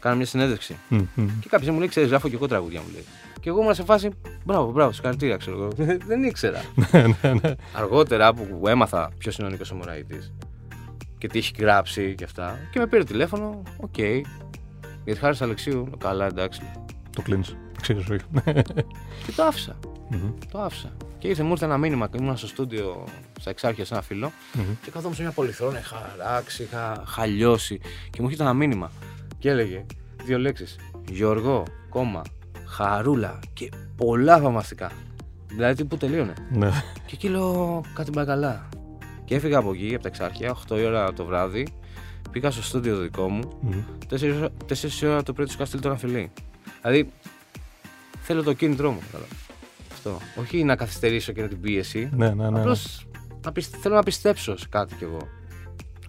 Κάναμε μια συνέντευξη. Μμ, μμ. Και κάποιος μου λέει: Ξέρεις, γράφω και εγώ τραγούδια μου λέει. Και εγώ ήμουν σε φάση, μπράβο, μπράβο, συγχαρητήρια, ξέρω εγώ. Δεν ήξερα. Ναι, ναι. Αργότερα που έμαθα ποιος είναι ο Νίκος Ομοραίτη και τι έχει γράψει και αυτά. Και με πήρε τηλέφωνο, οκ. Για τη Χάρη Αλεξίου, λέω, καλά, εντάξει. Το κλείνεις. Ξέρεις, όχι. Και το άφησα. Μμμ, Το άφησα. Και ήρθε, μου ήρθε ένα μήνυμα. Ήμουν στο στούντιο στα Εξάρχεια σε ένα φίλο μμμ. και καθόμουν σε μια πολυθρόνα, είχα αράξει, είχα χαλαρώσει. Και μου έρχεται ένα μήνυμα. Και έλεγε δύο λέξεις. Γιώργο, κόμμα, Χαρούλα και πολλά θαυμαστικά. Δηλαδή τι που τελείωνε. Ναι. Και εκεί λέω κάτι πάει καλά. Και έφυγα από εκεί, από τα Εξάρχεια, 8 η ώρα το βράδυ. Πήγα στο στούντιο το δικό μου. Μμμ. 4 ώρα το πρωί τους είχα στείλει το ένα φιλί. Δηλαδή θέλω το κίνητρό μου. κατάλαβα. Αυτό. Όχι να καθυστερήσω και να την πίεση. Ναι, ναι, ναι. Απλώς θέλω να πιστέψω σε κάτι κι εγώ.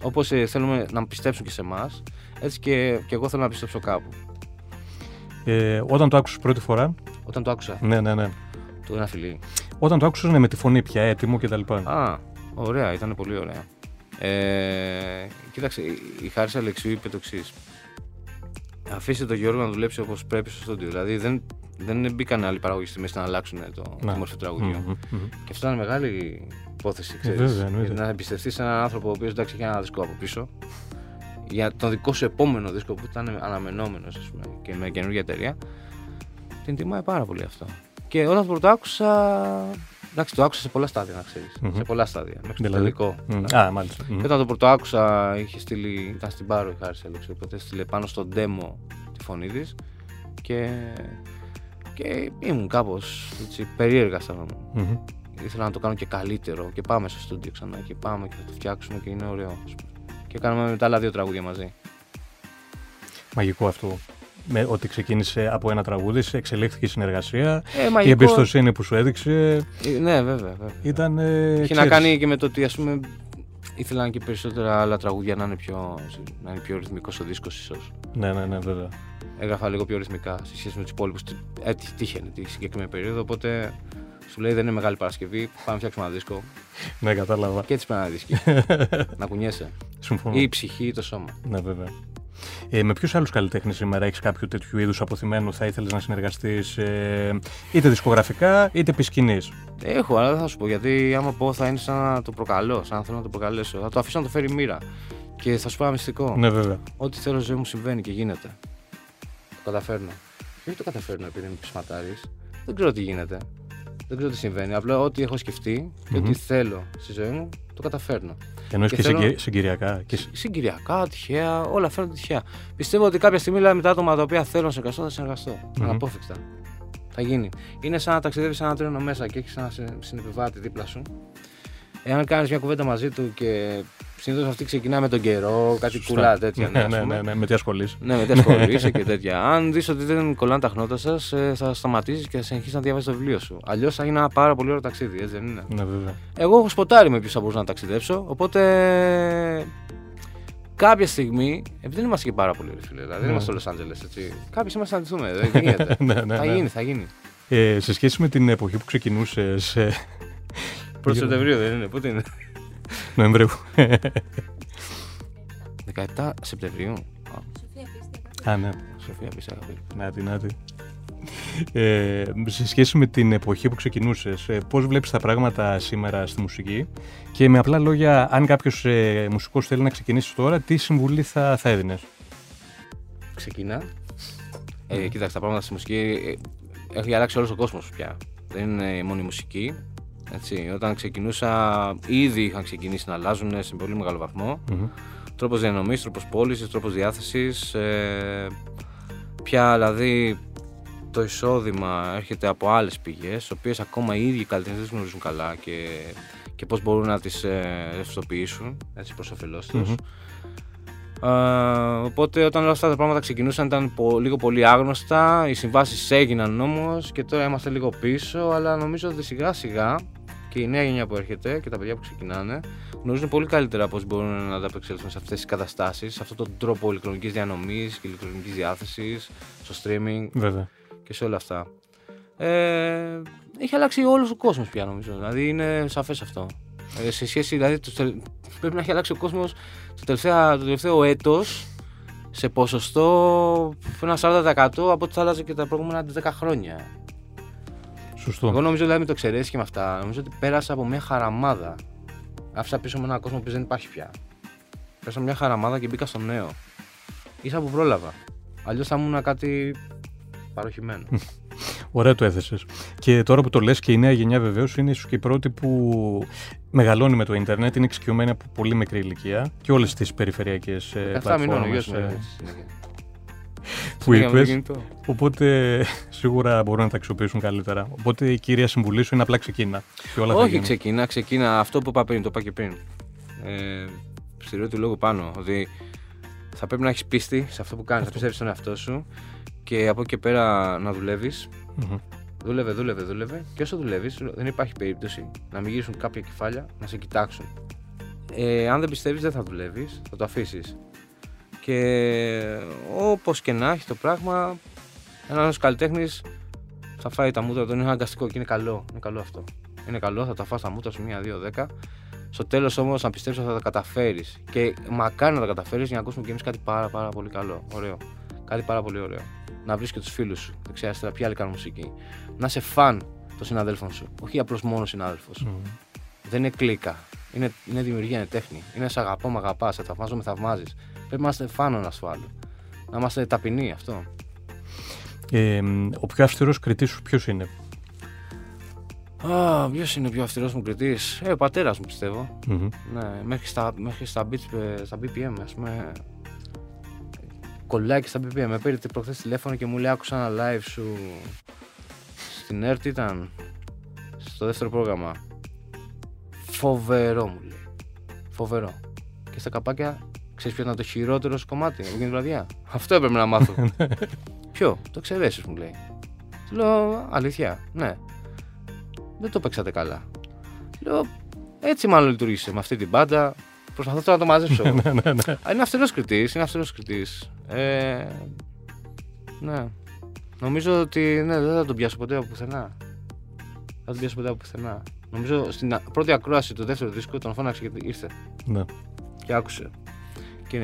Όπως θέλουμε να πιστέψουν και σε εμάς, έτσι και, και εγώ θέλω να πιστέψω κάπου. Ε, όταν το άκουσες πρώτη φορά; Όταν το άκουσα, Ναι, ναι, ναι. το ένα φιλί. Όταν το άκουσες ναι, με τη φωνή πια έτοιμο κτλ. Α, ωραία, ήταν πολύ ωραία. Ε, κοίταξε, η- η Χάρης Αλεξίου είπε το εξής. Αφήστε τον Γιώργο να δουλέψει όπως πρέπει στο στούντιο. Δηλαδή δεν, δεν μπήκαν άλλοι παραγωγοί στη μέση να αλλάξουν το, Να. τη μορφή του τραγουδιού. Μμμ, μμμ. Και αυτό είναι μεγάλη υπόθεση, ξέρεις. βέβαια, εννοείται. Γιατί να εμπιστευτείς έναν άνθρωπο ο οποίος εντάξει έχει ένα δίσκο από πίσω για τον δικό σου επόμενο δίσκο που ήταν αναμενόμενος, ας πούμε, και με καινούργια εταιρεία. Την τιμάει πάρα πολύ αυτό. Και όταν το πρώτο άκουσα. Εντάξει, το άκουσα σε πολλά στάδια, να ξέρεις. Μμμ. Σε πολλά στάδια. Μέχρι το Δηλαδή; τελικό. Μμ. Ναι. Α, μάλιστα. Μμ. Και όταν το πρώτο άκουσα, είχε στείλει. ήταν στην Πάρο η Χάρη Αλεξίου, οπότε έστειλε πάνω στο demo τη φωνή της. Και, και ήμουν κάπως περίεργα αισθανόμουν Μμμ. ήθελα να το κάνω και καλύτερο και πάμε στο στούντιο ξανά και πάμε και θα το φτιάξουμε και είναι ωραίο. ας πούμε. Και κάναμε μετά άλλα δύο τραγούδια μαζί. Μαγικό αυτό. Με, ότι ξεκίνησε από ένα τραγούδι, σε εξελίχθηκε η συνεργασία. Ε, Η μαγικό. εμπιστοσύνη που σου έδειξε Ε, ναι, βέβαια. βέβαια. ήταν. Ε, Έχει να ξέρεις, κάνει και με το ότι ας πούμε ήθελαν και περισσότερα άλλα τραγούδια να είναι πιο, να είναι πιο ρυθμικός ο δίσκος ίσως. Ναι, ναι, ναι, βέβαια. Έγραφα λίγο πιο ρυθμικά σε σχέση με τους υπόλοιπους. Ε, τι- τύχαινε τη συγκεκριμένη περίοδο, οπότε σου λέει δεν είναι μεγάλη Παρασκευή, πάμε να φτιάξουμε ένα δίσκο Ναι, κατάλαβα. και έτσι πρέπει να δίσκει. να κουνιέσαι. Συμφωνώ. Ή η ψυχή ή το σώμα. Ναι, βέβαια. Ε, με ποιους άλλους καλλιτέχνες σήμερα έχεις κάποιο τέτοιου είδους αποθυμένο θα ήθελες να συνεργαστείς, ε, είτε δισκογραφικά είτε επί σκηνής; Έχω, αλλά δεν θα σου πω γιατί άμα πω θα είναι σαν να το προκαλώ, σαν να θέλω να το προκαλέσω. Θα το αφήσω να το φέρει η μοίρα. Και θα σου πω ένα μυστικό. Ναι, βέβαια. Ό,τι θέλω στη ζωή μου συμβαίνει και γίνεται. Το καταφέρνω. όχι το καταφέρνω επειδή είμαι πεισματάρη. Δεν ξέρω τι γίνεται. Δεν ξέρω τι συμβαίνει. Απλά ό,τι έχω σκεφτεί και ό,τι θέλω στη ζωή μου, το καταφέρνω. Εννοείς Και και, θέλω- συγκυ- συγκυριακά. Και... σ- Συγκυριακά, τυχαία, όλα φαίνονται τυχαία. Πιστεύω ότι κάποια στιγμή δηλαδή, με τα άτομα τα οποία θέλω να συνεργαστώ, θα συνεργαστώ. Μμμ. Αναπόφευκτα. Θα γίνει. Είναι σαν να ταξιδεύεις σε ένα τρένο μέσα και έχεις ένα συ- συνεπιβάτη δίπλα σου. Εάν κάνεις μια κουβέντα μαζί του και συνήθως αυτή ξεκινάει με τον καιρό, κάτι Σωστά. κουλά τέτοια. Ναι, ας ναι, πούμε. ναι, ναι, με τι ασχολείσαι. Ναι, με τι ασχολείσαι και τέτοια. Αν δεις ότι δεν κολλάνε τα χνότα σας, θα σταματήσεις και θα συνεχίσεις να διαβάζεις το βιβλίο σου. Αλλιώς θα είναι ένα πάρα πολύ ωραίο ταξίδι, έτσι δεν είναι; Ναι, βέβαια. Εγώ έχω σποτάρει με ποιους θα μπορούσα να ταξιδέψω, οπότε κάποια στιγμή, επειδή δεν είμαστε και πάρα πολύ ρε φίλε, δηλαδή δεν Ναι. είμαστε στο Los Angeles, έτσι. Κάποιοι σήμερα συναντηθούμε, δεν δεν γίνεται. Ναι, ναι, θα ναι. γίνει, θα γίνει. Ε, σε σχέση με την εποχή που ξεκινούσες ε, Πρώτο Σεπτεμβρίου δεν είναι, πότε είναι; Νοεμβρίου. 17 Σεπτεμβρίου. Α, Α, ναι. Σοφία, πεις αγάπη. Νάτι, νάτι. Ε, σε σχέση με την εποχή που ξεκινούσες, πώς βλέπεις τα πράγματα σήμερα στη μουσική; Και με απλά λόγια, αν κάποιος ε, μουσικός θέλει να ξεκινήσει τώρα, τι συμβουλή θα, θα έδινες; Ξεκινά. Ε, κοίταξε, τα πράγματα στη μουσική ε, έχει αλλάξει όλος ο κόσμος πια. Δεν είναι μόνο η μουσική. Έτσι, όταν ξεκινούσα, ήδη είχαν ξεκινήσει να αλλάζουν σε πολύ μεγάλο βαθμό. Τρόπος διανομής, τρόπος πώλησης, τρόπος διάθεσης. Ε, πια δηλαδή το εισόδημα έρχεται από άλλες πηγές, τι οποίες ακόμα οι ίδιοι καλλιτέχνες δεν γνωρίζουν καλά και, και πώς μπορούν να τις ε, ρευστοποιήσουν έτσι προς όφελός τους. Μμμ. Ε, οπότε όταν όλα αυτά τα πράγματα ξεκινούσαν ήταν πο- λίγο πολύ άγνωστα, οι συμβάσεις έγιναν όμως και τώρα είμαστε λίγο πίσω, αλλά νομίζω ότι σιγά σιγά και η νέα γενιά που έρχεται και τα παιδιά που ξεκινάνε γνωρίζουν πολύ καλύτερα πώς μπορούν να ανταπεξέλθουν σε αυτές τις καταστάσεις, σε αυτόν τον τρόπο ηλεκτρονικής διανομής και ηλεκτρονικής διάθεσης, στο streaming Βέβαια. και σε όλα αυτά. Ε, έχει αλλάξει όλος ο κόσμος πια νομίζω. Δηλαδή είναι σαφές αυτό. Ε, σε σχέση, δηλαδή, το, τελ- πρέπει να έχει αλλάξει ο κόσμος το, τελευταία- το τελευταίο έτος σε ποσοστό ένα 40% από ό,τι θα άλλαζε και τα προηγούμενα 10 χρόνια. Σωστό. Εγώ νομίζω δηλαδή με το εξαιρέσεις και με αυτά, νομίζω ότι πέρασα από μια χαραμάδα. Άφησα πίσω με έναν κόσμο που δεν υπάρχει πια. Πέρασα μια χαραμάδα και μπήκα στο νέο. σα που πρόλαβα. Αλλιώς θα ήμουν κάτι παροχημένο. Ωραία το έθεσες. Και τώρα που το λες και η νέα γενιά βεβαίως είναι ίσως και η πρώτη που μεγαλώνει με το Ιντερνετ, είναι εξοικειωμένη από πολύ μικρή ηλικία και όλες τις περιφερειακές 17 που Συνέχεια με το είπες. κινητό. Οπότε σίγουρα μπορούν να τα αξιοποιήσουν καλύτερα. Οπότε η κυρία συμβουλή σου είναι απλά ξεκίνα. Και όλα θα Όχι, γίνουν. ξεκινά, ξεκινά. Αυτό που είπα πριν, το είπα και πριν. Ε, στη ροή του λόγου πάνω. Ότι θα πρέπει να έχεις πίστη σε αυτό που κάνεις, να πιστεύεις στον εαυτό σου και από εκεί και πέρα να δουλεύεις. Μμμ. Δούλευε, δούλευε, δούλευε. Και όσο δουλεύεις, δεν υπάρχει περίπτωση να μην γυρίσουν κάποια κεφάλια να σε κοιτάξουν. Ε, αν δεν πιστεύεις, δεν θα δουλεύεις, θα το αφήσεις. Και όπως και να έχει το πράγμα, ένας άλλο καλλιτέχνης θα φάει τα μούτρα του. Είναι αναγκαστικό και είναι καλό. Είναι καλό αυτό. Είναι καλό, θα τα φας τα μούτρα σου μία, δύο, δέκα. Στο τέλος όμως, να πιστέψει ότι θα τα καταφέρεις. Και μακάρι να τα καταφέρεις για να ακούσουμε κι εμείς κάτι πάρα, πάρα πολύ καλό. Ωραίο. Κάτι πάρα πολύ ωραίο. Να βρεις και τους φίλους σου. Δεξιά, αριστερά, ποιοι άλλοι κάνουν μουσική. Να είσαι φαν των συναδέλφων σου. Όχι απλώς μόνος συνάδελφος. Μμμ. Δεν είναι κλίκα. Είναι, είναι δημιουργία, είναι τέχνη. Είναι σε αγαπώ, με αγαπάς, σε θαυμάζω, με θαυμάζεις. Πρέπει να είμαστε φαν ο ένα του άλλου. Να είμαστε ταπεινοί αυτό. Ε, ο πιο αυστηρός κριτής σου ποιος είναι; Α, ποιος είναι ο πιο αυστηρός μου κριτής; Ε, ο πατέρας μου πιστεύω. Μμμ. Ναι, μέχρι στα, μέχρι στα, beats, ε, στα BPM, ας πούμε. Κολλάει και στα BPM. Με πήρε προχθές τηλέφωνο και μου λέει: Άκουσα ένα live σου στην ΕΡΤ ήταν στο δεύτερο πρόγραμμα. Φοβερό μου λέει. Φοβερό. Και στα καπάκια, ξέρεις ποιο ήταν το χειρότερο σου κομμάτι από εκείνη την βραδιά; Αυτό έπρεπε να μάθω. ποιο, το εξαιρέσει μου λέει. Του λέω: Αλήθεια, ναι. Δεν το παίξατε καλά. Λέω: έτσι μάλλον λειτουργήσε με αυτή την μπάντα. Προσπαθώ τώρα να το μαζέψω. Α, είναι αυστηρός κριτής. Είναι αυστηρός κριτής. Ε, ναι. Νομίζω ότι ναι, δεν θα τον πιάσω ποτέ από πουθενά. Δεν θα τον πιάσω ποτέ από πουθενά. Νομίζω στην α- πρώτη ακρόαση του δεύτερου δίσκου τον φώναξε και ήρθε Ναι. και άκουσε. Και,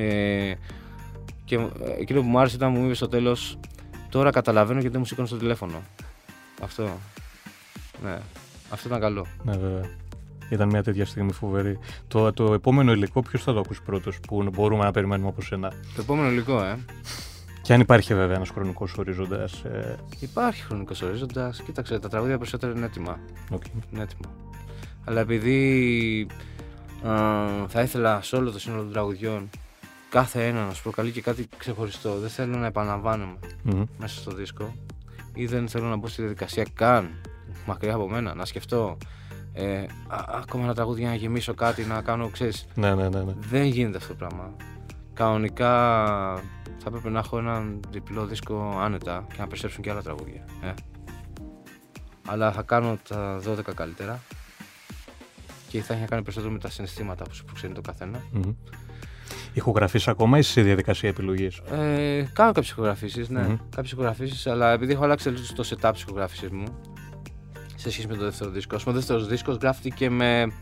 και ε, εκείνο που μου άρεσε ήταν μου είπε στο τέλος: Τώρα καταλαβαίνω γιατί δεν μου σήκωνε στο τηλέφωνο. Αυτό. Ναι. Αυτό ήταν καλό. Ναι, βέβαια. Ήταν μια τέτοια στιγμή φοβερή. Το, το επόμενο υλικό, ποιος θα το ακούσει πρώτος που μπορούμε να περιμένουμε από σένα; Το επόμενο υλικό, ε. Και αν υπάρχει βέβαια ένας χρονικός ορίζοντας. Ε... Υπάρχει χρονικός ορίζοντας. Κοίταξε, τα τραγούδια περισσότερο είναι έτοιμα. Okay. Είναι έτοιμα. Αλλά επειδή α, θα ήθελα σε όλο το σύνολο των τραγουδιών κάθε ένα να σου προκαλεί και κάτι ξεχωριστό. Δεν θέλω να επαναλαμβάνομαι Mm-hmm. μέσα στο δίσκο ή δεν θέλω να μπω στη διαδικασία καν μακριά από μένα, να σκεφτώ ε, α, ακόμα ένα τραγούδι για να γεμίσω κάτι, να κάνω, ξέρεις, Ναι, ναι, ναι. ναι. δεν γίνεται αυτό το πράγμα. Κανονικά θα έπρεπε να έχω έναν διπλό δίσκο άνετα και να περισσέψουν και άλλα τραγούδια. Ε. Αλλά θα κάνω τα 12 καλύτερα και θα έχει να κάνει περισσότερο με τα συναισθήματα που σου προξενεί το καθένα. Μμμ. Ηχογραφείς ακόμα ή είσαι σε διαδικασία επιλογής; Ε, κάνω κάποιες ηχογραφήσεις, ναι. Μμμ. Κάποιες ηχογραφήσεις, αλλά επειδή έχω αλλάξει τελείως το setup της ηχογράφηση μου σε σχέση με το δεύτερο δίσκο. Α πούμε, ο δεύτερος δίσκος γράφτηκε με,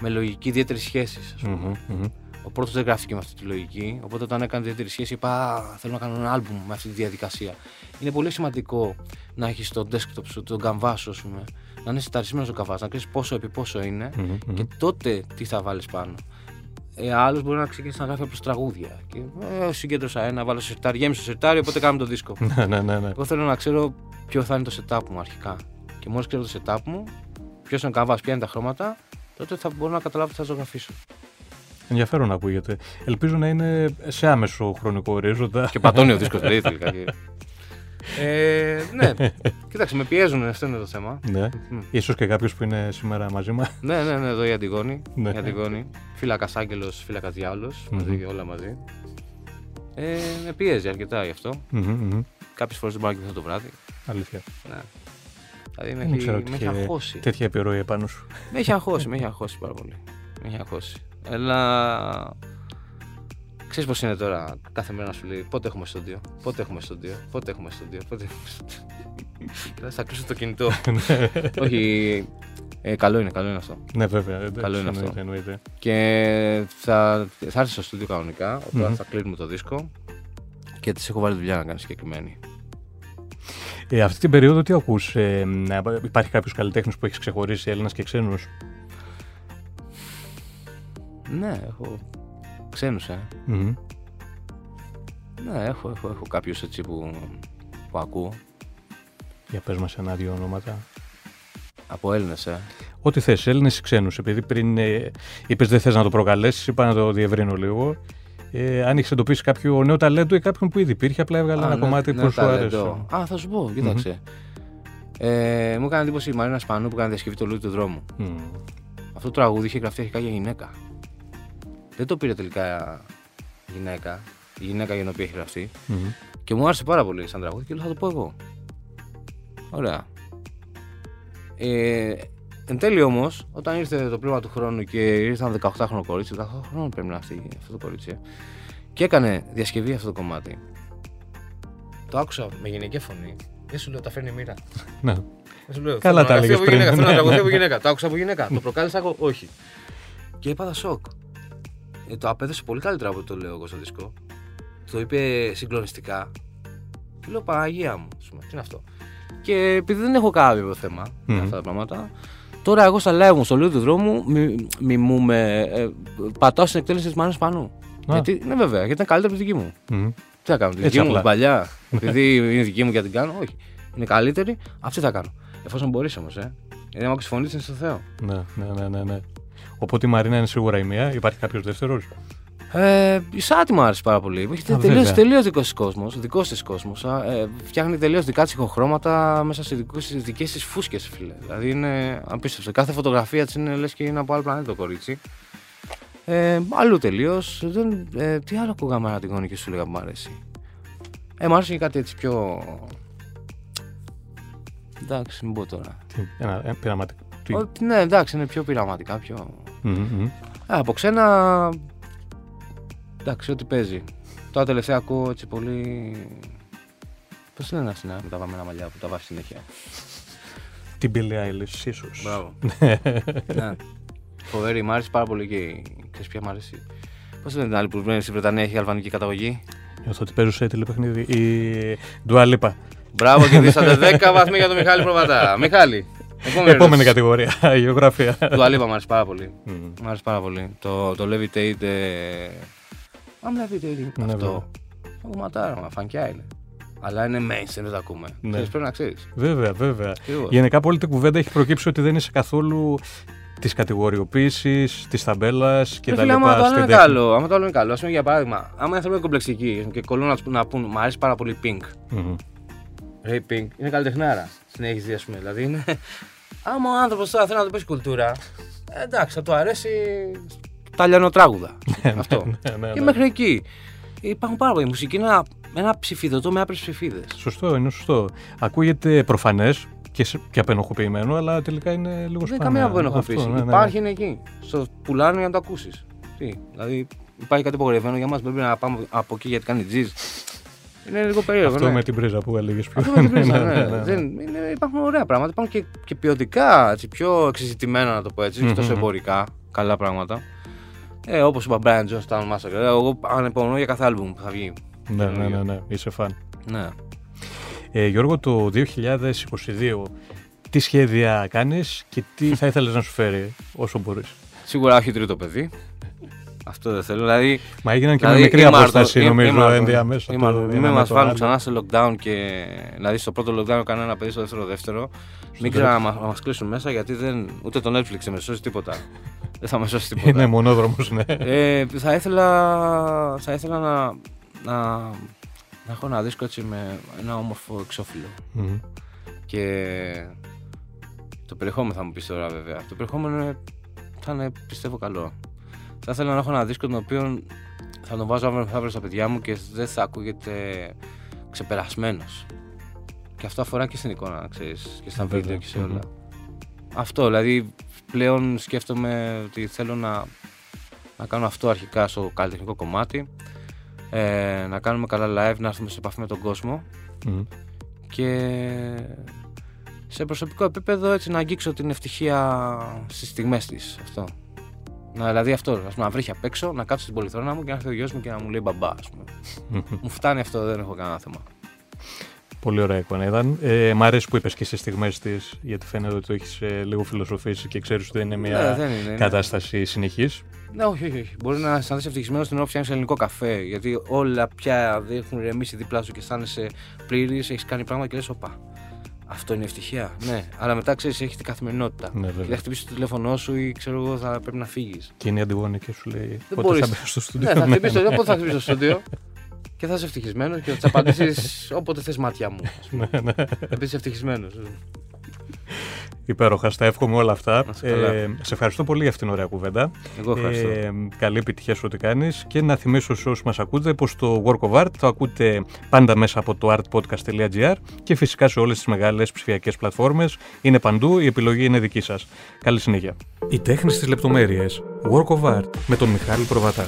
με λογική ιδιαίτερης σχέσης. Μμμ, μμμ. Ο πρώτος δεν γράφτηκε με αυτή τη λογική. Οπότε όταν έκανε ιδιαίτερη σχέση, είπα: «Α, Θέλω να κάνω ένα άλμπουμ με αυτή τη διαδικασία. Είναι πολύ σημαντικό να έχεις το desktop σου, τον καμβά σου, ας πούμε, να είναι σιταρισμένο ο καμβά, να ξέρεις πόσο επί πόσο είναι Μμμ, μμμ. και τότε τι θα βάλεις πάνω. Ε, Άλλος μπορεί να ξεκινήσει να γράφει απλώς τραγούδια. Και ε, συγκέντρωσα ένα, βάλω σε σιρτάρι, γέμισε το σιρτάρι, οπότε κάνουμε το δίσκο. Ναι, ναι, ναι, ναι. Εγώ θέλω να ξέρω ποιο θα είναι το setup μου αρχικά. Και μόλις ξέρω το setup μου, ποιος είναι ο καμβά, ποια είναι τα χρώματα, τότε θα μπορώ να καταλάβω τι θα ζωγραφίσω. Ενδιαφέρον ακούγεται. Ελπίζω να είναι σε άμεσο χρονικό ορίζοντα. Και πατώνει ο δίσκος δηλαδή τελικά. και- Ε, ναι, κοίταξε, με πιέζουν, αυτό είναι το θέμα. ναι. Μμ. Ίσως και κάποιος που είναι σήμερα μαζί μας. Ναι, ναι, ναι, εδώ η Αντιγόνη. Ναι. Η Αντιγόνη. Φύλακας Άγγελος, φύλακας Διάολος. Μαζί, Μμμ. όλα μαζί. Ε, με πιέζει αρκετά γι' αυτό. Μμμ, μμμ. Κάποιες φορές δεν μπορώ να κοιμηθώ το βράδυ. Αλήθεια. Ναι. Δηλαδή με Δεν έχει, ξέρω με έχει τέτοια- αγχώσει. Τέτοια επιρροή επάνω σου. Με έχει αγχώσει, με έχει αγχώσει πάρα πολύ. Με έχει αγχώσει. Αλλά. Ξέρεις πώς είναι τώρα κάθε μέρα να σου λέει πότε έχουμε στούντιο, πότε έχουμε στούντιο, πότε έχουμε στούντιο, πότε έχουμε στούντιο; Και λες, θα κλείσω το κινητό. Όχι, ε, καλό είναι, καλό είναι αυτό. ναι, βέβαια. εντάξει, Καλό είναι εννοείται, αυτό. εννοείται. Και θα, θα έρθεις στο στούντιο κανονικά, όταν Μμμ. θα κλείνουμε το δίσκο και της έχω βάλει δουλειά να κάνει συγκεκριμένη. Ε, αυτή την περίοδο τι ακούς, ε, να- υπάρχει κάποιος καλλιτέχνης που έχεις ξεχωρίσει Έλληνας και ξένους; Ναι, έχω ξένους, ε. Μμμ. Ναι, έχω, έχω, έχω κάποιους έτσι που, που ακούω. Για πες μας ένα-δύο ονόματα. Από Έλληνες, ε. Ό,τι θες, Έλληνες ή ξένους. Επειδή πριν ε, είπες δεν θες να το προκαλέσεις, είπα να το διευρύνω λίγο. Ε, αν έχει εντοπίσει κάποιο νέο ταλέντο ή κάποιον που ήδη υπήρχε, απλά έβγαλε Α, ένα ναι, κομμάτι ναι, που σου ταλέντο. άρεσε. Α, θα σου πω, κοίταξε. Ε, μου έκανε εντύπωση η Μαρίνα Σπανού που έκανε διασκευή το Λούι του δρόμου. Μμ. Αυτό το τραγούδι είχε γραφτεί αρχικά για γυναίκα. Δεν το πήρε τελικά γυναίκα, η γυναίκα για την οποία έχει γραφτεί. Μμμ. Και μου άρεσε πάρα πολύ σαν τραγούδι και λέω θα το πω εγώ. Ωραία. Ε, εν τέλει όμως, όταν ήρθε το πλήρωμα του χρόνου και ήρθαν 18χρονο κορίτσι, 18 χρόνων πρέπει να αυτή αυτό το κορίτσι, ε, και έκανε διασκευή αυτό το κομμάτι. Το άκουσα με γυναικεία φωνή. Δεν σου λέω, τα φέρνει η μοίρα. Ναι. Δεν σου λέω, Καλά θέλω τα να έλεγες γραφτεί από πριν. γυναίκα, Θέλω να Ναι, τραγουδεί ναι. από γυναίκα. Το άκουσα από γυναίκα. Το προκάλεσα εγώ, όχι. Και έπαθα σοκ. Ε, το απέδωσε πολύ καλύτερα από το λέω εγώ στο δίσκο. Το είπε συγκλονιστικά. Και λέω Παναγία μου, ας πούμε, τι είναι αυτό. Και επειδή δεν έχω κάποιο θέμα με Μμμ. αυτά τα πράγματα, τώρα εγώ στα live μου στο λίγο του δρόμου μι, μιμούμε, ε, πατάω στην εκτέλεση της Μάνας Πανού. Α. Γιατί, ναι, βέβαια, γιατί είναι καλύτερη από τη δική μου. Μμμ. Τι θα κάνω, τη Έτσι δική μου, απλά. την παλιά, επειδή είναι δική μου και την κάνω, όχι. Είναι καλύτερη, αυτή θα κάνω. Εφόσον μπορείς όμως, ε. Γιατί άμα ακούσει φωνή της, είναι στο Θεό. Ναι, ναι, ναι, ναι, ναι. Οπότε η Μαρίνα είναι σίγουρα η μία. Υπάρχει κάποιος δεύτερος; Ε, η Σάτι μου άρεσε πάρα πολύ. Έχει Α, τελείω βέβαια. τελείως δικός της κόσμος. Δικός της κόσμος. Ε, φτιάχνει τελείως δικά της ηχοχρώματα μέσα σε δικές της φούσκες, φίλε. Δηλαδή είναι απίστευτο. Κάθε φωτογραφία της είναι λες και είναι από άλλο πλανήτη το κορίτσι. Ε, αλλού τελείως. Ε, τι άλλο ακούγαμε ένα τηγόνι και σου λέγα που μου αρέσει. Ε, μου άρεσε και κάτι έτσι πιο. Εντάξει, μην πω τώρα. Τι, Ένα, ένα πειραματικό. Τι. Ότι, ναι, εντάξει, είναι πιο πειραματικά, πιο. Μμμ, μμμ. Ε, από ξένα. Εντάξει, ό,τι παίζει. Τώρα τελευταία ακούω έτσι πολύ. Πώς λένε αυτήν με τα βαμμένα μαλλιά που τα βάζει συνέχεια; Την Billie Eilish, ίσω. Μπράβο. ναι. Φοβερή, μ' άρεσε πάρα πολύ και. η- Ξέρεις ποια μ' αρέσει. Πώς λένε την άλλη που βγαίνει στη Βρετανία, έχει αλβανική καταγωγή; Νιώθω ότι παίζω σε τηλεπαιχνίδι. Η Dua Lipa. Μπράβο, κερδίσατε 10 βαθμοί για τον Μιχάλη Προβατά. Μιχάλη. Επόμενη, Επόμενη κατηγορία. Η γεωγραφία. Του Αλίπα μου άρεσε πάρα πολύ. Μμμ. Μου άρεσε πάρα πολύ. Το, το Levitate. ε, I'm levitating. Ναι, βέβαια. αυτό. Κομματάρα, φανκιά είναι. Αλλά είναι mainstream, δεν τα ακούμε. Ναι. Ξέρεις, πρέπει να ξέρεις. Βέβαια, βέβαια. Γενικά από όλη την κουβέντα έχει προκύψει ότι δεν είσαι καθόλου της κατηγοριοποίησης, της ταμπέλας και τα Φίλε, άμα λοιπά. το άλλο στην είναι τέχνη. καλό, άμα το άλλο είναι καλό, ας πούμε για παράδειγμα, άμα οι άνθρωποι είναι κομπλεξικοί και κολλούν να, να πούν, μου αρέσει πάρα πολύ pink. Μμμ. Ρε pink, είναι καλλιτεχνάρα. Την έχει δει, ας πούμε. Δηλαδή είναι. Άμα ο άνθρωπος τώρα θέλει να του πει κουλτούρα, ε, εντάξει, θα του αρέσει τα λιανοτράγουδα. Αυτό. Ναι, ναι, Και ναι. μέχρι εκεί. Υπάρχουν πάρα πολλοί. Η μουσική είναι ένα, ένα ψηφιδωτό με άπειρες ψηφίδες. Σωστό, είναι σωστό. Ακούγεται προφανές και, σε- και απενοχοποιημένο, αλλά τελικά είναι λίγο Δεν σπάνιο. είναι καμία που Αυτό, ενοχοποιήσει. ναι, ναι, ναι. Υπάρχει, είναι εκεί. Στο πουλάνε για να το ακούσεις. Τι, δηλαδή υπάρχει κάτι απογορευμένο για μας. Πρέπει να πάμε από εκεί γιατί κάνει τζιζ. Είναι λίγο περίεργο. Αυτό ναι. με την πρίζα που έλεγε πιο Αυτό με την πρίζα, Ναι, ναι. ναι, ναι, ναι. Δεν, είναι, υπάρχουν ωραία πράγματα. Υπάρχουν και, και ποιοτικά, έτσι, πιο εξεζητημένα να το πω έτσι, όχι τόσο Μμμ. εμπορικά, καλά πράγματα. Ε, Όπως είπα, Brian Jones, Town Massacre. Ε, Εγώ ανεπομονώ για κάθε άλμπουμ που θα βγει. Ναι, ναι, ναι, ναι, είσαι φαν. Ναι. Ε, Γιώργο, το 2022 τι σχέδια κάνεις και τι θα ήθελες να σου φέρει όσο μπορείς; Σίγουρα όχι τρίτο παιδί. Αυτό δεν θέλω. Δηλαδή, Μα έγιναν και δηλαδή, με μικρή ή Μάρτο- αποστάση ή- ή νομίζω Μάρτο- ενδιαμέσα. ή το Μάρτο. ένα Μην με μα το βάλουν άλλο. ξανά σε lockdown και. Δηλαδή, στο πρώτο lockdown έκανα ένα παιδί, στο δεύτερο δεύτερο. Μην τρίτο. ξαναμα κλείσουν μέσα γιατί δεν, ούτε το Netflix δεν με σώσει τίποτα. δεν θα με σώσει τίποτα. Είναι μονόδρομος, ναι. Ε, θα ήθελα, θα ήθελα να, να, να έχω ένα δίσκο έτσι με ένα όμορφο εξώφυλλο. Μμμ. Και το περιεχόμενο θα μου πεις τώρα βέβαια. Το περιεχόμενο είναι- θα είναι πιστεύω καλό. Θα ήθελα να έχω ένα δίσκο τον οποίο θα τον βάζω αύριο μεθαύριο στα παιδιά μου και δεν θα ακούγεται ξεπερασμένος. Και αυτό αφορά και στην εικόνα, να ξέρεις, και στα Βέβαια. βίντεο και σε Μμμ. όλα. Αυτό, δηλαδή πλέον σκέφτομαι ότι θέλω να, να κάνω αυτό αρχικά στο καλλιτεχνικό κομμάτι, ε, να κάνουμε καλά live, να έρθουμε σε επαφή με τον κόσμο Μμμ. και σε προσωπικό επίπεδο έτσι να αγγίξω την ευτυχία στις στιγμές της αυτό. Να, δηλαδή αυτό, ας πούμε, να βρέχει απ' έξω, να κάτσω στην πολυθρόνα μου και να έρθει ο γιος μου και να μου λέει μπαμπά, ας πούμε. Μμμ. Μου φτάνει αυτό, δεν έχω κανένα θέμα. Πολύ ωραία εικόνα ήταν. Ε, μ' αρέσει που είπες και στις στιγμές της, γιατί φαίνεται ότι το έχεις ε, λίγο φιλοσοφήσει και ξέρεις ότι δεν είναι μια Ναι, δεν είναι, είναι. κατάσταση συνεχής. Ναι, όχι, όχι, όχι. Μπορεί να αισθανθεί ευτυχισμένος την ώρα που φτιάχνεις ελληνικό καφέ. Γιατί όλα πια δεν έχουν ηρεμήσει δίπλα σου και αισθάνεσαι πλήρης, έχεις κάνει πράγματα και λες: Οπα. Αυτό είναι ευτυχία. Ναι, αλλά μετά ξέρεις, έχεις την καθημερινότητα. Ναι, και βέβαια. θα χτυπήσει το τηλέφωνό σου ή ξέρω εγώ, θα πρέπει να φύγεις. Και είναι η Αντιγόνη και σου λέει πότε μπορείς. θα μπει στο στούντιο. ναι, θα χτυπήσει το τηλέφωνο, πότε θα χτυπήσει το στούντιο. και θα είσαι ευτυχισμένος και θα τις απαντήσεις όποτε θες μάτια μου. Ναι, ναι. Επίση ευτυχισμένος. Υπέροχα, στα εύχομαι όλα αυτά. Να είσαι καλά. Ε, σε ευχαριστώ πολύ για αυτήν την ωραία κουβέντα. Εγώ ευχαριστώ. Ε, καλή επιτυχία σε ό,τι κάνεις. Και να θυμίσω σε όσους μας ακούτε πως το Work of Art το ακούτε πάντα μέσα από το artpodcast.gr και φυσικά σε όλες τις μεγάλες ψηφιακές πλατφόρμες. Είναι παντού, η επιλογή είναι δική σας. Καλή συνέχεια. Η τέχνη στι λεπτομέρειε. Work of Art με τον Μιχάλη Προβατά.